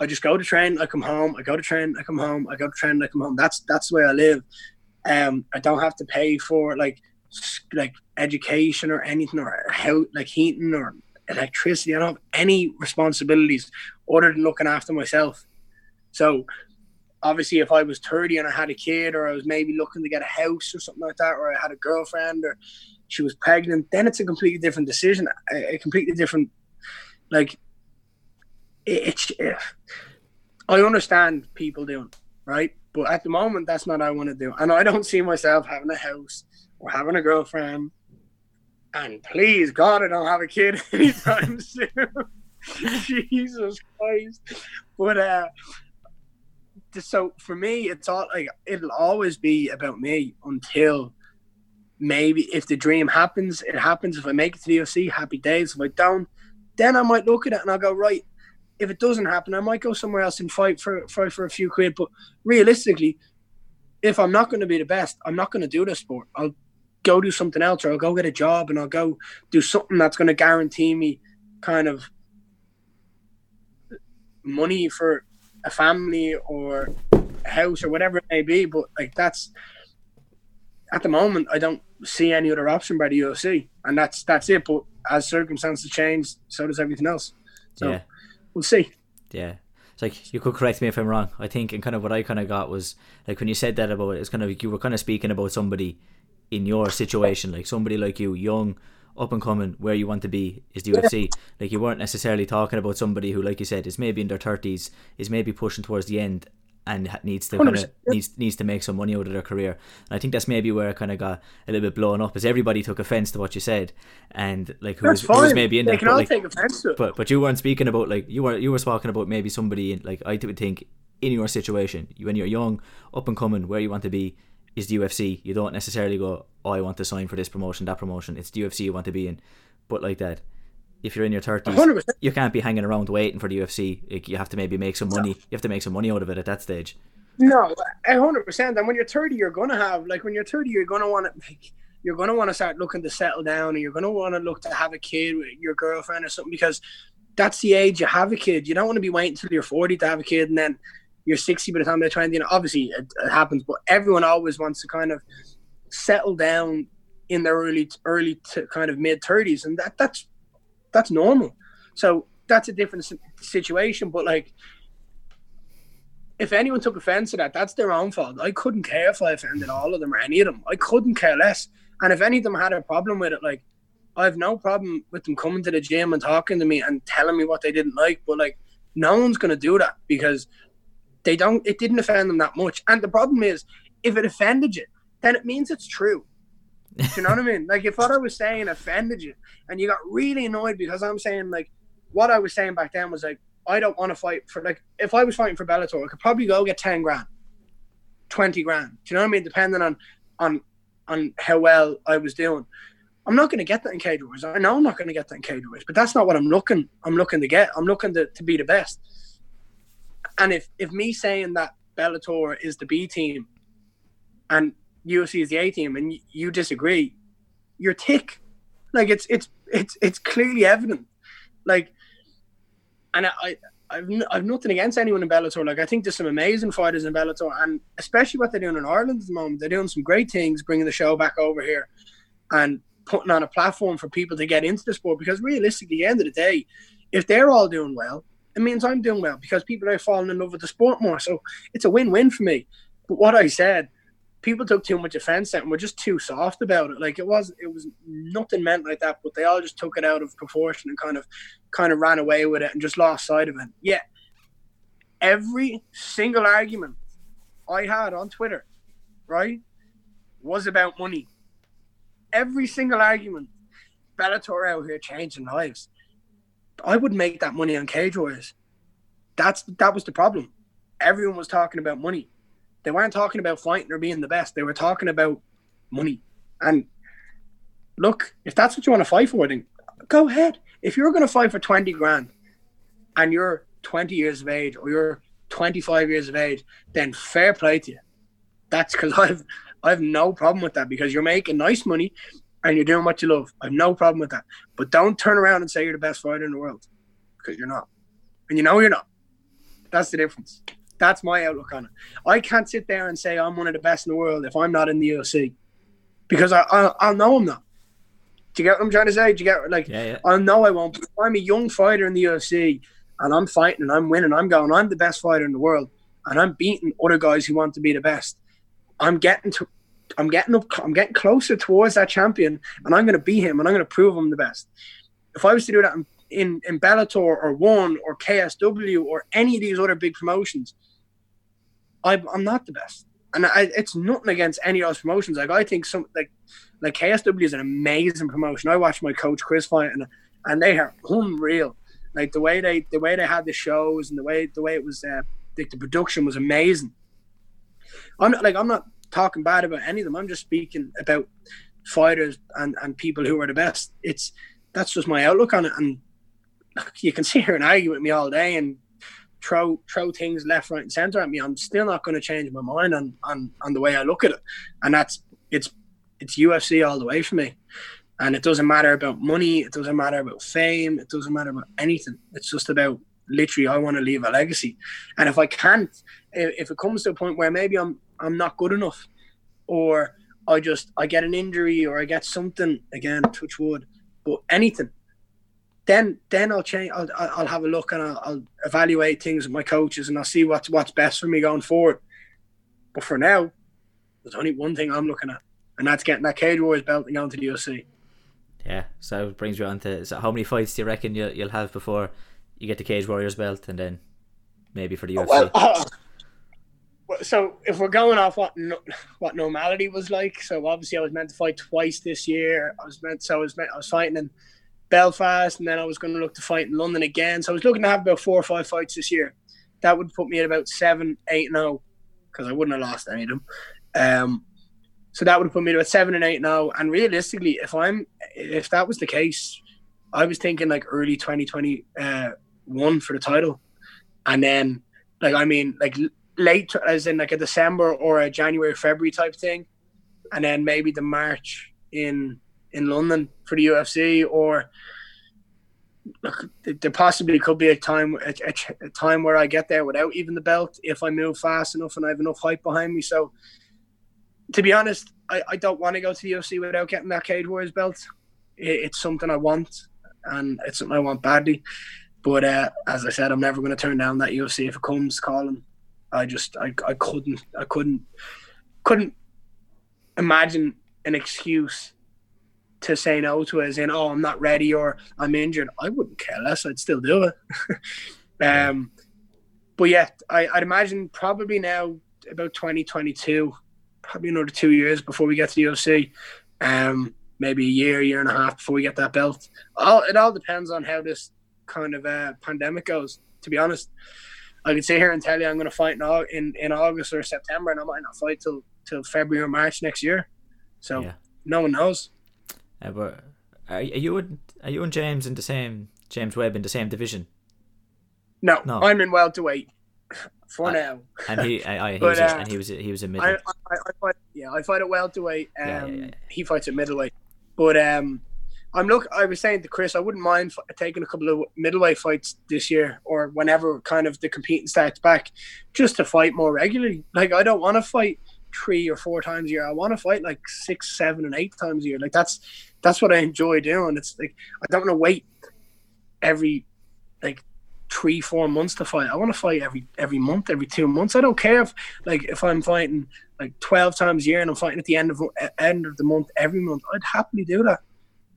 Speaker 2: I just go to train. I come home. I go to train. I come home. I go to train. I come home. That's that's the way I live. Um, I don't have to pay for like like education or anything or how like heating or electricity. I don't have any responsibilities other than looking after myself. So obviously if I was 30 and I had a kid or I was maybe looking to get a house or something like that or I had a girlfriend or she was pregnant then it's a completely different decision a, completely different like it, it's it, I understand people doing it, right but at the moment that's not what I want to do and I don't see myself having a house or having a girlfriend And please God, I don't have a kid anytime soon. Jesus Christ. But uh so for me it's all like it'll always be about me until maybe if the dream happens, it happens. If I make it to the OC, happy days. If I don't, then I might look at it and I'll go, right, if it doesn't happen, I might go somewhere else and fight for fight for a few quid. But realistically, if I'm not going to be the best, I'm not going to do this sport. I'll go do something else, or I'll go get a job and I'll go do something that's going to guarantee me kind of money for a family or a house or whatever it may be. But like that's at the moment, I don't see any other option by the UFC, and that's that's it. But as circumstances change, so does everything else. So yeah. we'll see.
Speaker 1: Yeah. It's like you could correct me if I'm wrong. I think and kind of what I kind of got was like when you said that about it, it's kind of you were kind of speaking about somebody in your situation, like somebody like you, young, up and coming, where you want to be is the UFC. Like you weren't necessarily talking about somebody who, like you said, is maybe in their thirties, is maybe pushing towards the end, and needs to kind of needs needs to make some money out of their career. And I think that's maybe where it kind of got a little bit blown up, is everybody took offense to what you said, and like who, was, who was, maybe in
Speaker 2: they. Can
Speaker 1: but,
Speaker 2: all
Speaker 1: like,
Speaker 2: take offense to it.
Speaker 1: But but you weren't speaking about like you were you were talking about maybe somebody in like I would think in your situation when you're young, up and coming, where you want to be is the UFC. You don't necessarily go, oh, I want to sign for this promotion, that promotion. It's the UFC you want to be in, but like that if you're in your 30s 100%. you can't be hanging around waiting for the UFC like, you have to maybe make some money you have to make some money out of it at that stage
Speaker 2: no, hundred percent. And when you're thirty, you're gonna have like when you're thirty, you're gonna want to like you're gonna want to start looking to settle down, and you're gonna want to look to have a kid with your girlfriend or something because that's the age you have a kid. You don't want to be waiting until you're forty to have a kid, and then you're sixty by the time they're twenty. You know, obviously it, it happens, but everyone always wants to kind of settle down in their early early to kind of mid thirties, and that that's that's normal. So that's a different situation, but like if anyone took offense to that, that's their own fault. I couldn't care if I offended all of them or any of them. I couldn't care less. And if any of them had a problem with it, like I have no problem with them coming to the gym and talking to me and telling me what they didn't like. But like no one's gonna do that because they don't it didn't offend them that much. And the problem is if it offended you, then it means it's true. Do you know what I mean? Like if what I was saying offended you and you got really annoyed because I'm saying like what I was saying back then was like I don't want to fight for like if I was fighting for Bellator, I could probably go get ten grand, twenty grand. Do you know what I mean? Depending on on on how well I was doing. I'm not going to get that in Cage Warriors. I know I'm not going to get that in Cage Warriors, but that's not what I'm looking. I'm looking to get. I'm looking to, to be the best. And if if me saying that Bellator is the B team, and UFC is the A team, and you disagree, you're tick. Like it's it's it's it's clearly evident. Like and I, I've I've nothing against anyone in Bellator. Like I think there's some amazing fighters in Bellator, and especially what they're doing in Ireland at the moment. They're doing some great things, bringing the show back over here, and putting on a platform for people to get into the sport. Because realistically, at the end of the day, if they're all doing well, it means I'm doing well because people are falling in love with the sport more. So it's a win-win for me. But what I said people took too much offense at and were just too soft about it. Like it was, it was nothing meant like that, but they all just took it out of proportion and kind of, kind of ran away with it and just lost sight of it. Yeah, every single argument I had on Twitter, right, was about money. Every single argument, Bellator out here changing lives. I would make that money on Cage Warriors. That's that was the problem. Everyone was talking about money they weren't talking about fighting or being the best. They were talking about money. And look, if that's what you want to fight for, then go ahead. If you're going to fight for 20 grand and you're 20 years of age or you're 25 years of age, then fair play to you. That's because I've I've no problem with that because you're making nice money and you're doing what you love. I've no problem with that. But don't turn around and say you're the best fighter in the world because you're not. And you know you're not. That's the difference. That's my outlook on it. I can't sit there and say I'm one of the best in the world if I'm not in the UFC because I, I I'll know I'm not. Do you get what I'm trying to say? Do you get like
Speaker 1: yeah, yeah.
Speaker 2: I know I won't. If I'm a young fighter in the UFC and I'm fighting and I'm winning, I'm going. I'm the best fighter in the world, and I'm beating other guys who want to be the best. I'm getting to, I'm getting up, I'm getting closer towards that champion, and I'm going to beat him, and I'm going to prove I'm the best. If I was to do that in in, Bellator or One or KSW or any of these other big promotions, I'm, I'm not the best. and I, it's nothing against any of those promotions. Like I think some like like KSW is an amazing promotion. I watched my coach Chris fight and and they are unreal. Like the way they the way they had the shows and the way the way it was uh, like the production was amazing. I'm not like I'm not talking bad about any of them. I'm just speaking about fighters and, and people who are the best. It's that's just my outlook on it. And you can sit here and argue with me all day and throw throw things left, right, and center at me. I'm still not going to change my mind on, on on the way I look at it. And that's it's it's UFC all the way for me. And it doesn't matter about money. It doesn't matter about fame. It doesn't matter about anything. It's just about literally I want to leave a legacy. And if I can't, if it comes to a point where maybe I'm I'm not good enough, or I just I get an injury or I get something again, touch wood, but anything, then then I'll change. I'll I'll have a look and I'll, I'll evaluate things with my coaches and I'll see what's what's best for me going forward. But for now, there's only one thing I'm looking at, and that's getting that Cage Warriors belt and going to the UFC.
Speaker 1: Yeah, so it brings you on to so how many fights do you reckon you'll, you'll have before you get the Cage Warriors belt and then maybe for the UFC? Well, uh,
Speaker 2: so if we're going off what no, what normality was like, so obviously I was meant to fight twice this year. I was meant so I was meant, I was fighting in Belfast, and then I was going to look to fight in London again. So I was looking to have about four or five fights this year. That would put me at about seven, eight, and zero, because I wouldn't have lost any of them. Um, so that would have put me to about seven and eight now. And realistically, if I'm if that was the case, I was thinking like early 2021 uh, for the title, and then like I mean like late as in like a December or a January February type thing, and then maybe the March in in London for the UFC or look, there possibly could be a time a, a, a, time where I get there without even the belt if I move fast enough and I have enough hype behind me. So to be honest, I, I don't want to go to the UFC without getting that Cage Warriors belt. It, it's something I want and it's something I want badly. But uh, as I said, I'm never going to turn down that UFC if it comes calling. I just I, I couldn't I couldn't couldn't imagine an excuse to say no to it as in oh I'm not ready or I'm injured. I wouldn't care less. I'd still do it. um, but yeah, I, I'd imagine probably now about 2022, probably another two years before we get to the UFC. Um, maybe a year, year and a half before we get that belt. All it all depends on how this kind of uh, pandemic goes. To be honest, I could sit here and tell you I'm going to fight in, in in August or September, and I might not fight till till February or March next year. So yeah. no one knows.
Speaker 1: Uh, but are, you and are you and James in the same James Webb in the same division?
Speaker 2: No, no. I'm in welterweight for I, now.
Speaker 1: And he, I, I, he but, was, uh, and he was, he was a middle. I,
Speaker 2: I, I, fight, yeah, I fight at welterweight. Um, yeah, yeah, yeah. He fights at middleweight, but um, I'm look. I was saying to Chris, I wouldn't mind f- taking a couple of middleweight fights this year or whenever kind of the competing starts back, just to fight more regularly. Like I don't want to fight three or four times a year. I want to fight like six, seven, and eight times a year. Like that's that's what I enjoy doing. It's like I don't want to wait every like three, four months to fight. I want to fight every every month, every two months. I don't care if like if I'm fighting like twelve times a year and I'm fighting at the end of end of the month every month. I'd happily do that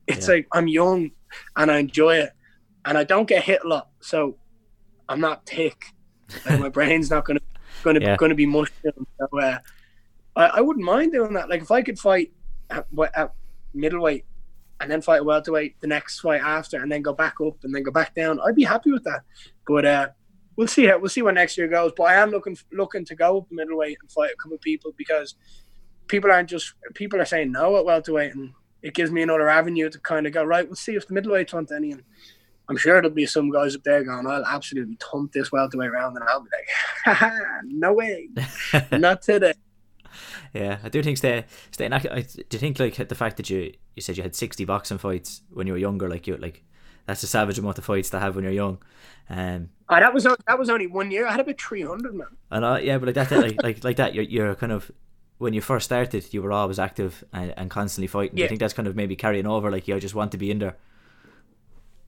Speaker 2: it's yeah. like I'm young and I enjoy it, and I don't get hit a lot, so I'm not thick. Like my brain's not gonna gonna yeah. gonna be mush. So uh, I, I wouldn't mind doing that. Like if I could fight at, at middleweight and then fight welterweight the next fight after, and then go back up and then go back down, I'd be happy with that. But uh, we'll see how we'll see what next year goes. But I am looking looking to go up middleweight and fight a couple of people because people aren't just people are saying no at welterweight and it gives me another avenue to kind of go right. We'll see if the middleweights want any. And I'm sure there'll be some guys up there going, "I'll absolutely thump this welterweight round," and I'll be like, "No way, not today."
Speaker 1: Yeah, I do think stay stay. Do you think like the fact that you you said you had sixty boxing fights when you were younger, like you like that's a savage amount of fights to have when you're young. Um,
Speaker 2: oh, that was that was only one year. I had about three hundred man.
Speaker 1: And uh, yeah, but like that, like like like that, you're you're kind of when you first started, you were always active and, and constantly fighting. Yeah. I think that's kind of maybe carrying over. Like you just want to be in there.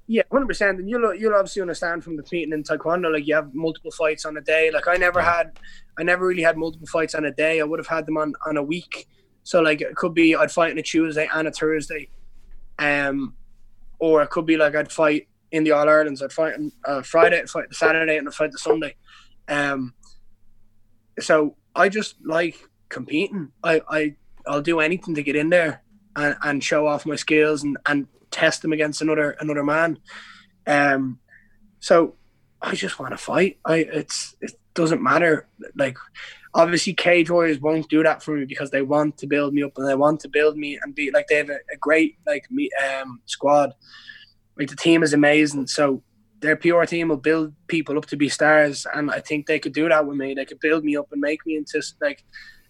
Speaker 2: Yeah, hundred percent. And you'll you'll obviously understand from competing in taekwondo, like you have multiple fights on a day. Like I never had, I never really had multiple fights on a day. I would have had them on on a week. So like it could be I'd fight on a Tuesday and a Thursday, um, or it could be like I'd fight in the All Irelands. I'd fight on uh, Friday, I'd fight the Saturday, and I'd fight the Sunday. Um, so I just like competing. I, I I'll do anything to get in there and, and show off my skills and, and test them against another another man. Um, so I just want to fight. I it's it doesn't matter. Like obviously cage warriors won't do that for me because they want to build me up and they want to build me and be like they have a, a great like me um squad. Like the team is amazing. So their PR team will build people up to be stars, and I think they could do that with me. They could build me up and make me into like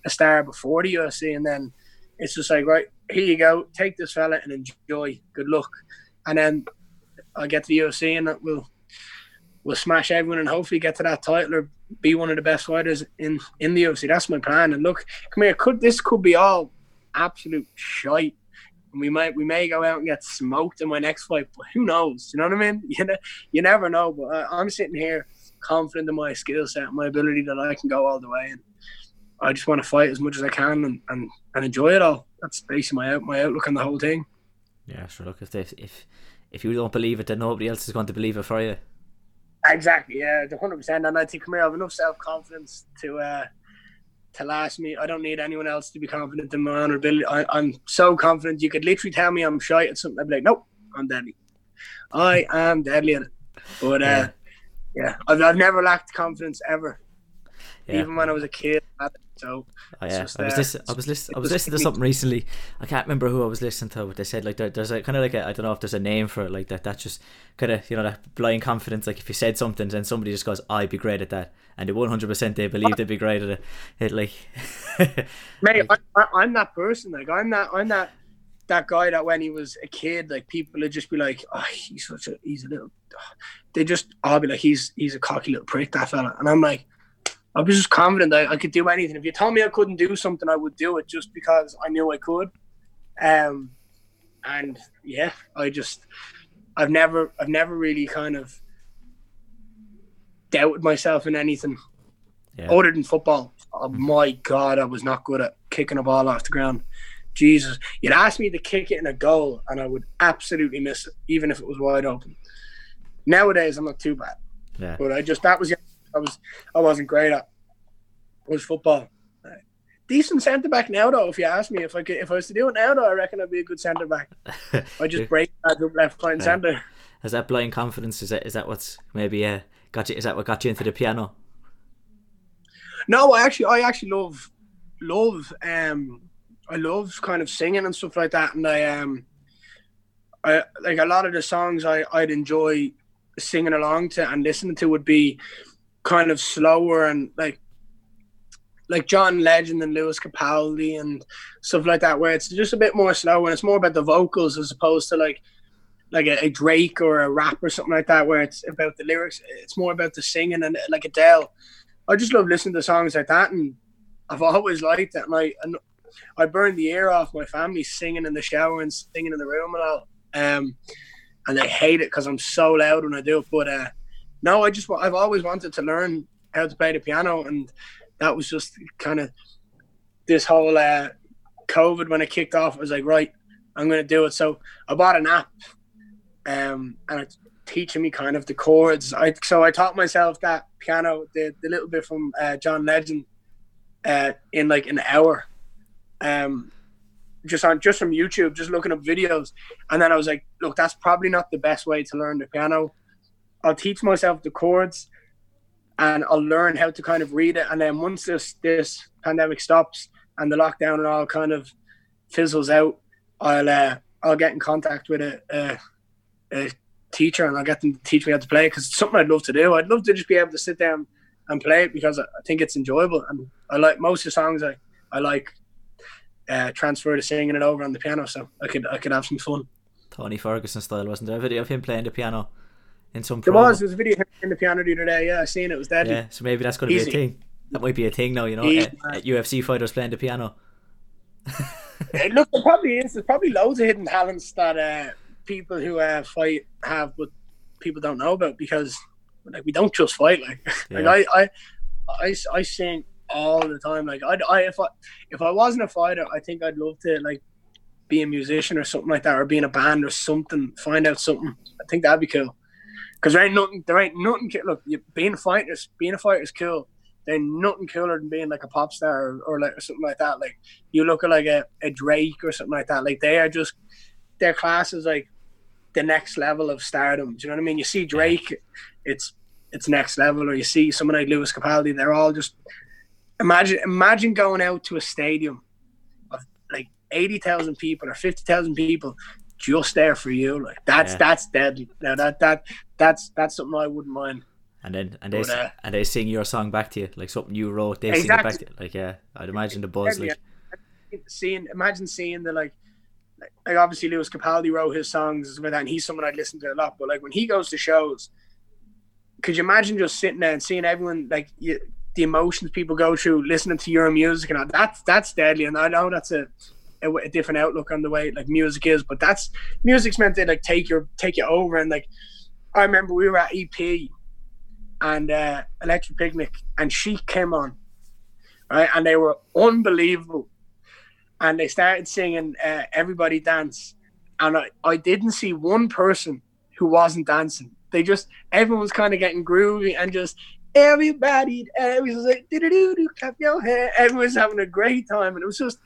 Speaker 2: a star before the UFC, and then it's just like right here you go, take this fella and enjoy. Good luck, and then I get to the UFC and we'll we'll smash everyone and hopefully get to that title or be one of the best fighters in in the UFC. That's my plan. And look, come here, could this could be all absolute shite and we might we may go out and get smoked in my next fight, but who knows? You know what I mean? You know, you never know. But I, am sitting here confident in my skill set, my ability that I can go all the way, and I just want to fight as much as I can and, and, and enjoy it all. That's basically my out my outlook on the whole thing.
Speaker 1: Yeah, sure. Look, if they, if if you don't believe it, then nobody else is going to believe it for you.
Speaker 2: Exactly. Yeah, hundred percent. And I think come here, I have enough self confidence to. uh to last me. I don't need anyone else to be confident in my own ability. I, am so confident. You could literally tell me I'm shy at something. I'd be like, nope, I'm deadly. I am deadly at it. But uh, yeah, yeah I've, I've never lacked confidence ever. Yeah. Even when I was a kid. So
Speaker 1: oh, yeah, I was listening. I was listening. I was listening to something recently. I can't remember who I was listening to, but they said like there, there's a kind of like a I don't know if there's a name for it like that. That's just kind of you know that blind confidence. Like if you said something then somebody just goes, "I'd be great at that," and they 100 percent they believe they'd be great at it. It like,
Speaker 2: mate, I, am that person. Like I'm that. I'm that. That guy that when he was a kid, like people would just be like, "Oh, he's such a he's a little." They just I'll be like, "He's he's a cocky little prick, that fella," and I'm like I was just confident that I could do anything. If you told me I couldn't do something, I would do it just because I knew I could. Um, and yeah, I just, I've never, I've never really kind of doubted myself in anything yeah. other than football. Oh my God, I was not good at kicking a ball off the ground. Jesus, you'd ask me to kick it in a goal, and I would absolutely miss it, even if it was wide open. Nowadays, I'm not too bad. Yeah. But I just that was I was I wasn't great at was football. Decent centre back now, though. If you ask me, if I could, if I was to do it now, though, I reckon I'd be a good centre back. I just break that left, right, and centre.
Speaker 1: Has that blind confidence? Is that is that what's maybe uh, got you? Is that what got you into the piano?
Speaker 2: No, I actually I actually love love um I love kind of singing and stuff like that, and I um I like a lot of the songs I I'd enjoy singing along to and listening to would be kind of slower and like like John Legend and Lewis Capaldi and stuff like that, where it's just a bit more slow and it's more about the vocals as opposed to like like a, a, Drake or a rap or something like that, where it's about the lyrics. It's more about the singing and like Adele. I just love listening to songs like that, and I've always liked that. And I and I burned the ear off my family singing in the shower and singing in the room and all. Um, and they hate it because I'm so loud when I do it. But uh, no, I just I've always wanted to learn how to play the piano, and that was just kind of this whole uh, COVID when it kicked off. I was like, right, I'm going to do it. So I bought an app, um, and it's teaching me kind of the chords. I so I taught myself that piano, the, the little bit from uh, John Legend, uh, in like an hour. Um, just on just from YouTube, just looking up videos, and then I was like, look, that's probably not the best way to learn the piano. I'll teach myself the chords and I'll learn how to kind of read it. And then once this this pandemic stops and the lockdown and all kind of fizzles out, I'll uh, I'll get in contact with a, a, a teacher and I'll get them to teach me how to play because it's something I'd love to do. I'd love to just be able to sit down and play it because I think it's enjoyable and I like most of the songs I I like uh, transfer to singing it over on the piano, so I could I could have some fun.
Speaker 1: Tony Ferguson style, wasn't there? A video of him playing the piano in some.
Speaker 2: There was. There was a video in the piano the other day. Yeah, I seen it. Was deadly.
Speaker 1: Yeah, so maybe that's going to be a thing. That might be a thing now. You know, at, at UFC fighters playing the piano.
Speaker 2: Look, there probably is. There's probably loads of hidden talents that uh, people who uh, fight have, but people don't know about because like we don't just fight. Like, yeah. like I, I, I, I sing all the time. Like I, I, if I, if I wasn't a fighter, I think I'd love to like be a musician or something like that, or be in a band or something. Find out something. I think that'd be cool because there ain't nothing. There ain't nothing. Look, you, being a fighter, being a fighter is cool. they're nothing cooler than being like a pop star or, or like or something like that. Like you look at like a, a Drake or something like that. Like they are just their class is like the next level of stardom. Do you know what I mean? You see Drake, it's it's next level, or you see someone like Lewis Capaldi. They're all just imagine imagine going out to a stadium of like eighty thousand people or fifty thousand people just there for you. Like that's
Speaker 1: Yeah.
Speaker 2: that's deadly. Now that that that's that's something I wouldn't mind.
Speaker 1: And then and they
Speaker 2: But, uh,
Speaker 1: and they sing your song back to you like something you wrote. They
Speaker 2: Exactly.
Speaker 1: sing it back to you. Like yeah, I'd imagine the buzz. Like
Speaker 2: Seeing imagine seeing the like like, like obviously Lewis Capaldi wrote his songs and he's someone I'd listen to a lot. But like when he goes to shows, could you imagine just sitting there and seeing everyone like you, the emotions people go through listening to your music and all, that's that's deadly. And I know that's a, a a different outlook on the way like music is, but that's music's meant to like take your take you over and like I remember we were at EP and uh, Electric Picnic and she came on, right, and they were unbelievable, and they started singing uh, "Everybody Dance," and I, I didn't see one person who wasn't dancing. They just everyone was kind of getting groovy and just everybody, everyone like do do do clap your hands. Everyone was having a great time, and it was just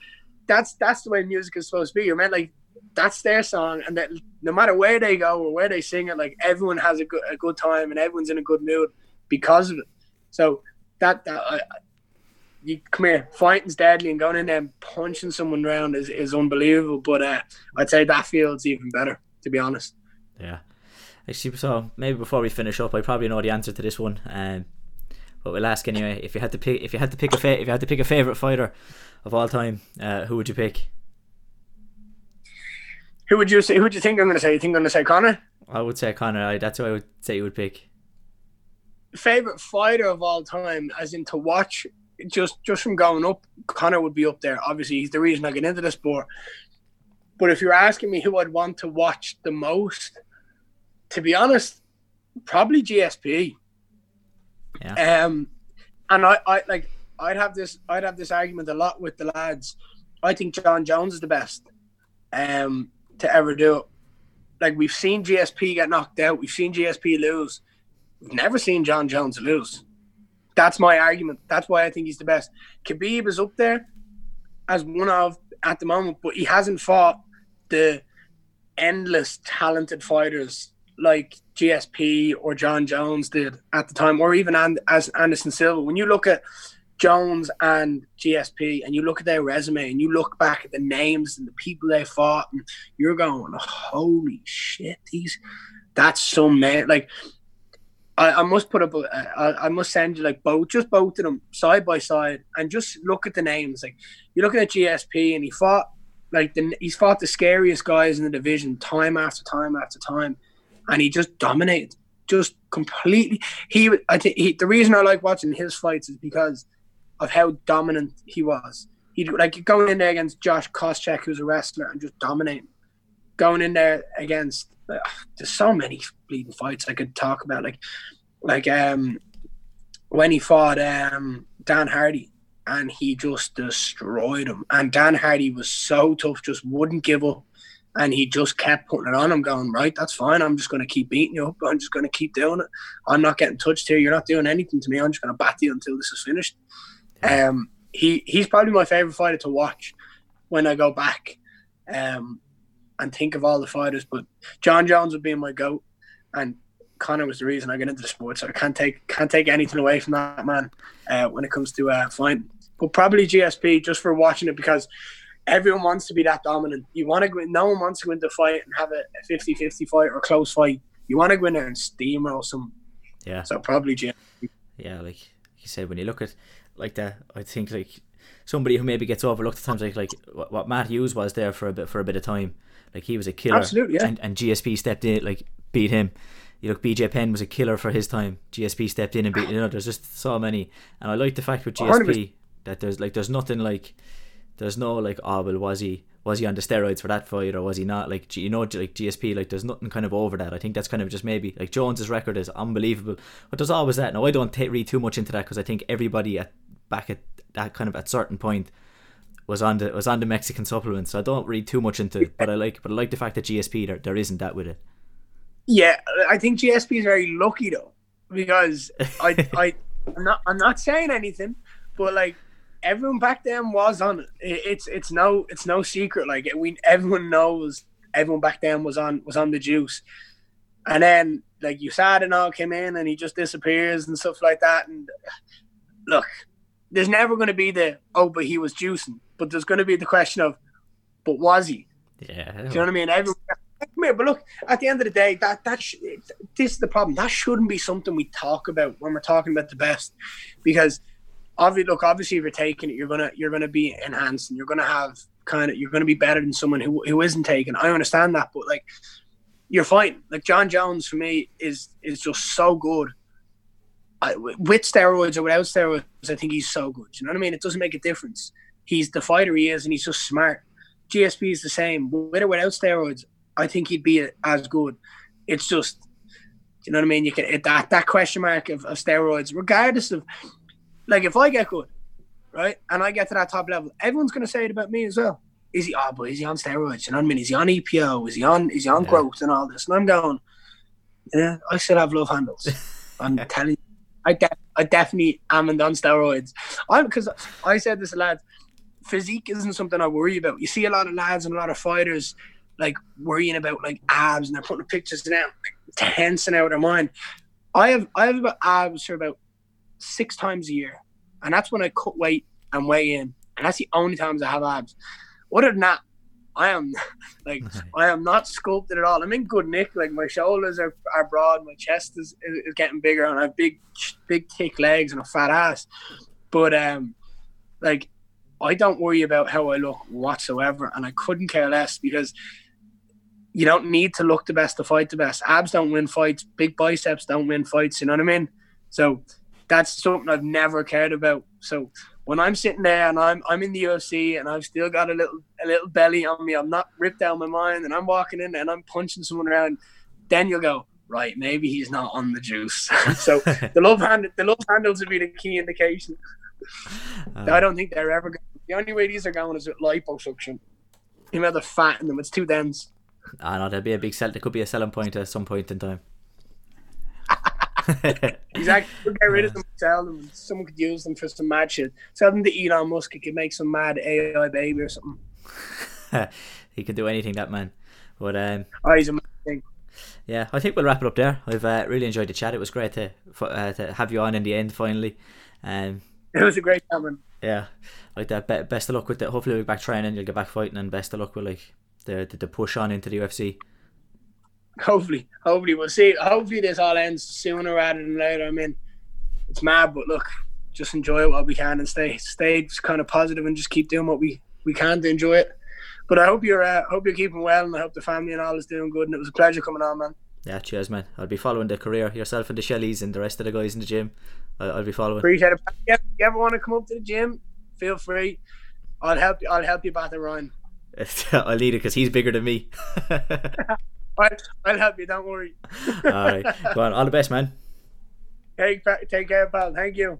Speaker 2: that's that's the way music is supposed to be. You're meant like that's their song, and that no matter where they go or where they sing it, like everyone has a good a good time and everyone's in a good mood because of it. So that that I, you come here, fighting's deadly, and going in there and punching someone around is, is unbelievable. But uh, I'd say that feels even better, to be honest.
Speaker 1: yeah. Actually, so maybe before we finish up, I probably know the answer to this one. Um, but we'll ask anyway. If you had to pick, if you had to pick a fa- if you had to pick a favorite fighter of all time, uh, who would you pick?
Speaker 2: Who would you say? Who would you think I'm going to say? You think I'm going to say Conor?
Speaker 1: I would say Conor. I, that's who I would say you would pick.
Speaker 2: Favorite fighter of all time, as in to watch, just just from going up, Conor would be up there. Obviously, he's the reason I get into the sport. But if you're asking me who I'd want to watch the most, to be honest, probably GSP.
Speaker 1: Yeah.
Speaker 2: Um, and I, I like I'd have this I'd have this argument a lot with the lads. I think Jon Jones is the best um to ever do it. Like we've seen GSP get knocked out, we've seen GSP lose. We've never seen Jon Jones lose. That's my argument. That's why I think he's the best. Khabib is up there as one of at the moment, but he hasn't fought the endless talented fighters like GSP or Jon Jones did at the time, or even and, as Anderson Silva. When you look at Jones and GSP and you look at their resume and you look back at the names and the people they fought, and you're going, holy shit, these that's so man. Like, I, I must put up, a, I, I must send you like both, just both of them side by side, and just look at the names. Like, you're looking at GSP and he fought like the, he's fought the scariest guys in the division time after time after time, and he just dominated, just completely. He, I think, he, the reason I like watching his fights is because of how dominant he was. He like going in there against Josh Koscheck, who's a wrestler, and just dominating. Going in there against, uh, there's so many bleeding fights I could talk about, like, like um, when he fought um Dan Hardy and he just destroyed him. And Dan Hardy was so tough, just wouldn't give up. And he just kept putting it on him, going, Right, that's fine. I'm just going to keep beating you up. I'm just going to keep doing it. I'm not getting touched here. You're not doing anything to me. I'm just going to bat you until this is finished. Um, he He's probably my favorite fighter to watch when I go back um, and think of all the fighters. But Jon Jones would be my goat. And Conor was the reason I got into the sport, so I can't take can't take anything away from that man uh, when it comes to uh, fighting. But probably GSP just for watching it because everyone wants to be that dominant. You want to go no one wants to go into a fight and have a 50-50 fight or a close fight. You want to go in there and steamroll some.
Speaker 1: Yeah.
Speaker 2: So probably GSP.
Speaker 1: yeah, like you said, when you look at like that, I think like somebody who maybe gets overlooked at times, like like what, Matt Hughes was there for a bit for a bit of time. Like he was a killer,
Speaker 2: Absolutely, yeah.
Speaker 1: and, and GSP stepped in, like beat him. You look, BJ Penn was a killer for his time. GSP stepped in and beat. You know, there's just so many, and I like the fact with GSP that there's like there's nothing like there's no like oh well was he was he on the steroids for that fight or was he not like you know like GSP like there's nothing kind of over that I think that's kind of just maybe like Jones's record is unbelievable but there's always that now I don't ta- read too much into that because I think everybody at back at that kind of at certain point was on the was on the Mexican supplements so I don't read too much into it but I like but I like the fact that GSP there, there isn't that with it
Speaker 2: Yeah, I think GSP is very lucky though because I I I'm not I'm not saying anything, but like everyone back then was on it. It's it's no it's no secret. Like we everyone knows everyone back then was on was on the juice, and then like USADA and all came in and he just disappears and stuff like that. And look, there's never going to be the oh, but he was juicing. But there's going to be the question of, but was he?
Speaker 1: Yeah.
Speaker 2: Do you know what I mean? Everyone, come here, but look, at the end of the day, that that sh- this is the problem. That shouldn't be something we talk about when we're talking about the best, because obviously, look, obviously, if you're taking it, you're gonna you're gonna be enhanced, and you're gonna have kind of you're gonna be better than someone who who isn't taken. I understand that, but like, you're fine. Like Jon Jones for me is is just so good. I, with steroids or without steroids, I think he's so good. You know what I mean? It doesn't make a difference. He's the fighter he is, and he's just smart. GSP is the same. With or without steroids, I think he'd be as good. It's just, you know what I mean? You can that that question mark of, of steroids, regardless of, like, if I get good, right, and I get to that top level, everyone's gonna say it about me as well. Is he? Oh, but is he on steroids? You know what I mean? Is he on EPO? Is he on? Is he on yeah. growth and all this? And I'm going, yeah, I still have love handles. I'm telling you, I, de- I definitely am on steroids. I'm because I said this, lads. Physique isn't something I worry about. You see a lot of lads and a lot of fighters like worrying about like abs and they're putting pictures down, like, tensing out their mind. I have I have about abs for about six times a year, and that's when I cut weight and weigh in, and that's the only times I have abs. Other than that, I am like I am not sculpted at all. I'm in good nick. Like my shoulders are, are broad, my chest is, is, getting bigger, and I have big big thick legs and a fat ass. But um, like I don't worry about how I look whatsoever, and I couldn't care less because you don't need to look the best to fight the best. Abs don't win fights. Big biceps don't win fights. You know what I mean? So that's something I've never cared about. So when I'm sitting there and I'm I'm in the UFC and I've still got a little a little belly on me, I'm not ripped out of my mind, and I'm walking in and I'm punching someone around, then you'll go right. Maybe he's not on the juice. so the love hand the love handles would be the key indication. Uh, I don't think they're ever. Going. The only way these are going is with liposuction. You know the fat in them. It's too dense.
Speaker 1: I know there'll be a big sell. There could be a selling point at some point in time.
Speaker 2: Exactly. We'll get rid of them, sell them. Someone could use them for some mad shit. Sell them to Elon Musk. He could make some mad AI baby or something.
Speaker 1: he could do anything, that man. But um,
Speaker 2: oh, he's amazing.
Speaker 1: Yeah, I think we'll wrap it up there. I've uh, really enjoyed the chat. It was great to uh, to have you on in the end finally. Um,
Speaker 2: it was a great time.
Speaker 1: Yeah, like that. best of luck with it. Hopefully, we'll be back training. You'll get back fighting, and best of luck with like the, the, the push on into the UFC.
Speaker 2: Hopefully, hopefully we'll see. Hopefully this all ends sooner rather than later. I mean, it's mad, but look, just enjoy it while we can and stay stay kind of positive and just keep doing what we we can to enjoy it. But I hope you're uh, hope you're keeping well and I hope the family and all is doing good. And it was a pleasure coming on, man.
Speaker 1: Yeah, cheers, man. I'll be following the career yourself and the Shelleys and the rest of the guys in the gym. I'll, I'll be following.
Speaker 2: Appreciate it. If you ever want to come up to the gym, feel free. I'll help you. I'll help you batter Ryan.
Speaker 1: I'll lead it because he's bigger than me.
Speaker 2: I'll, I'll help you. Don't worry.
Speaker 1: all right. Go on. All the best, man.
Speaker 2: Take, take care, pal. Thank you.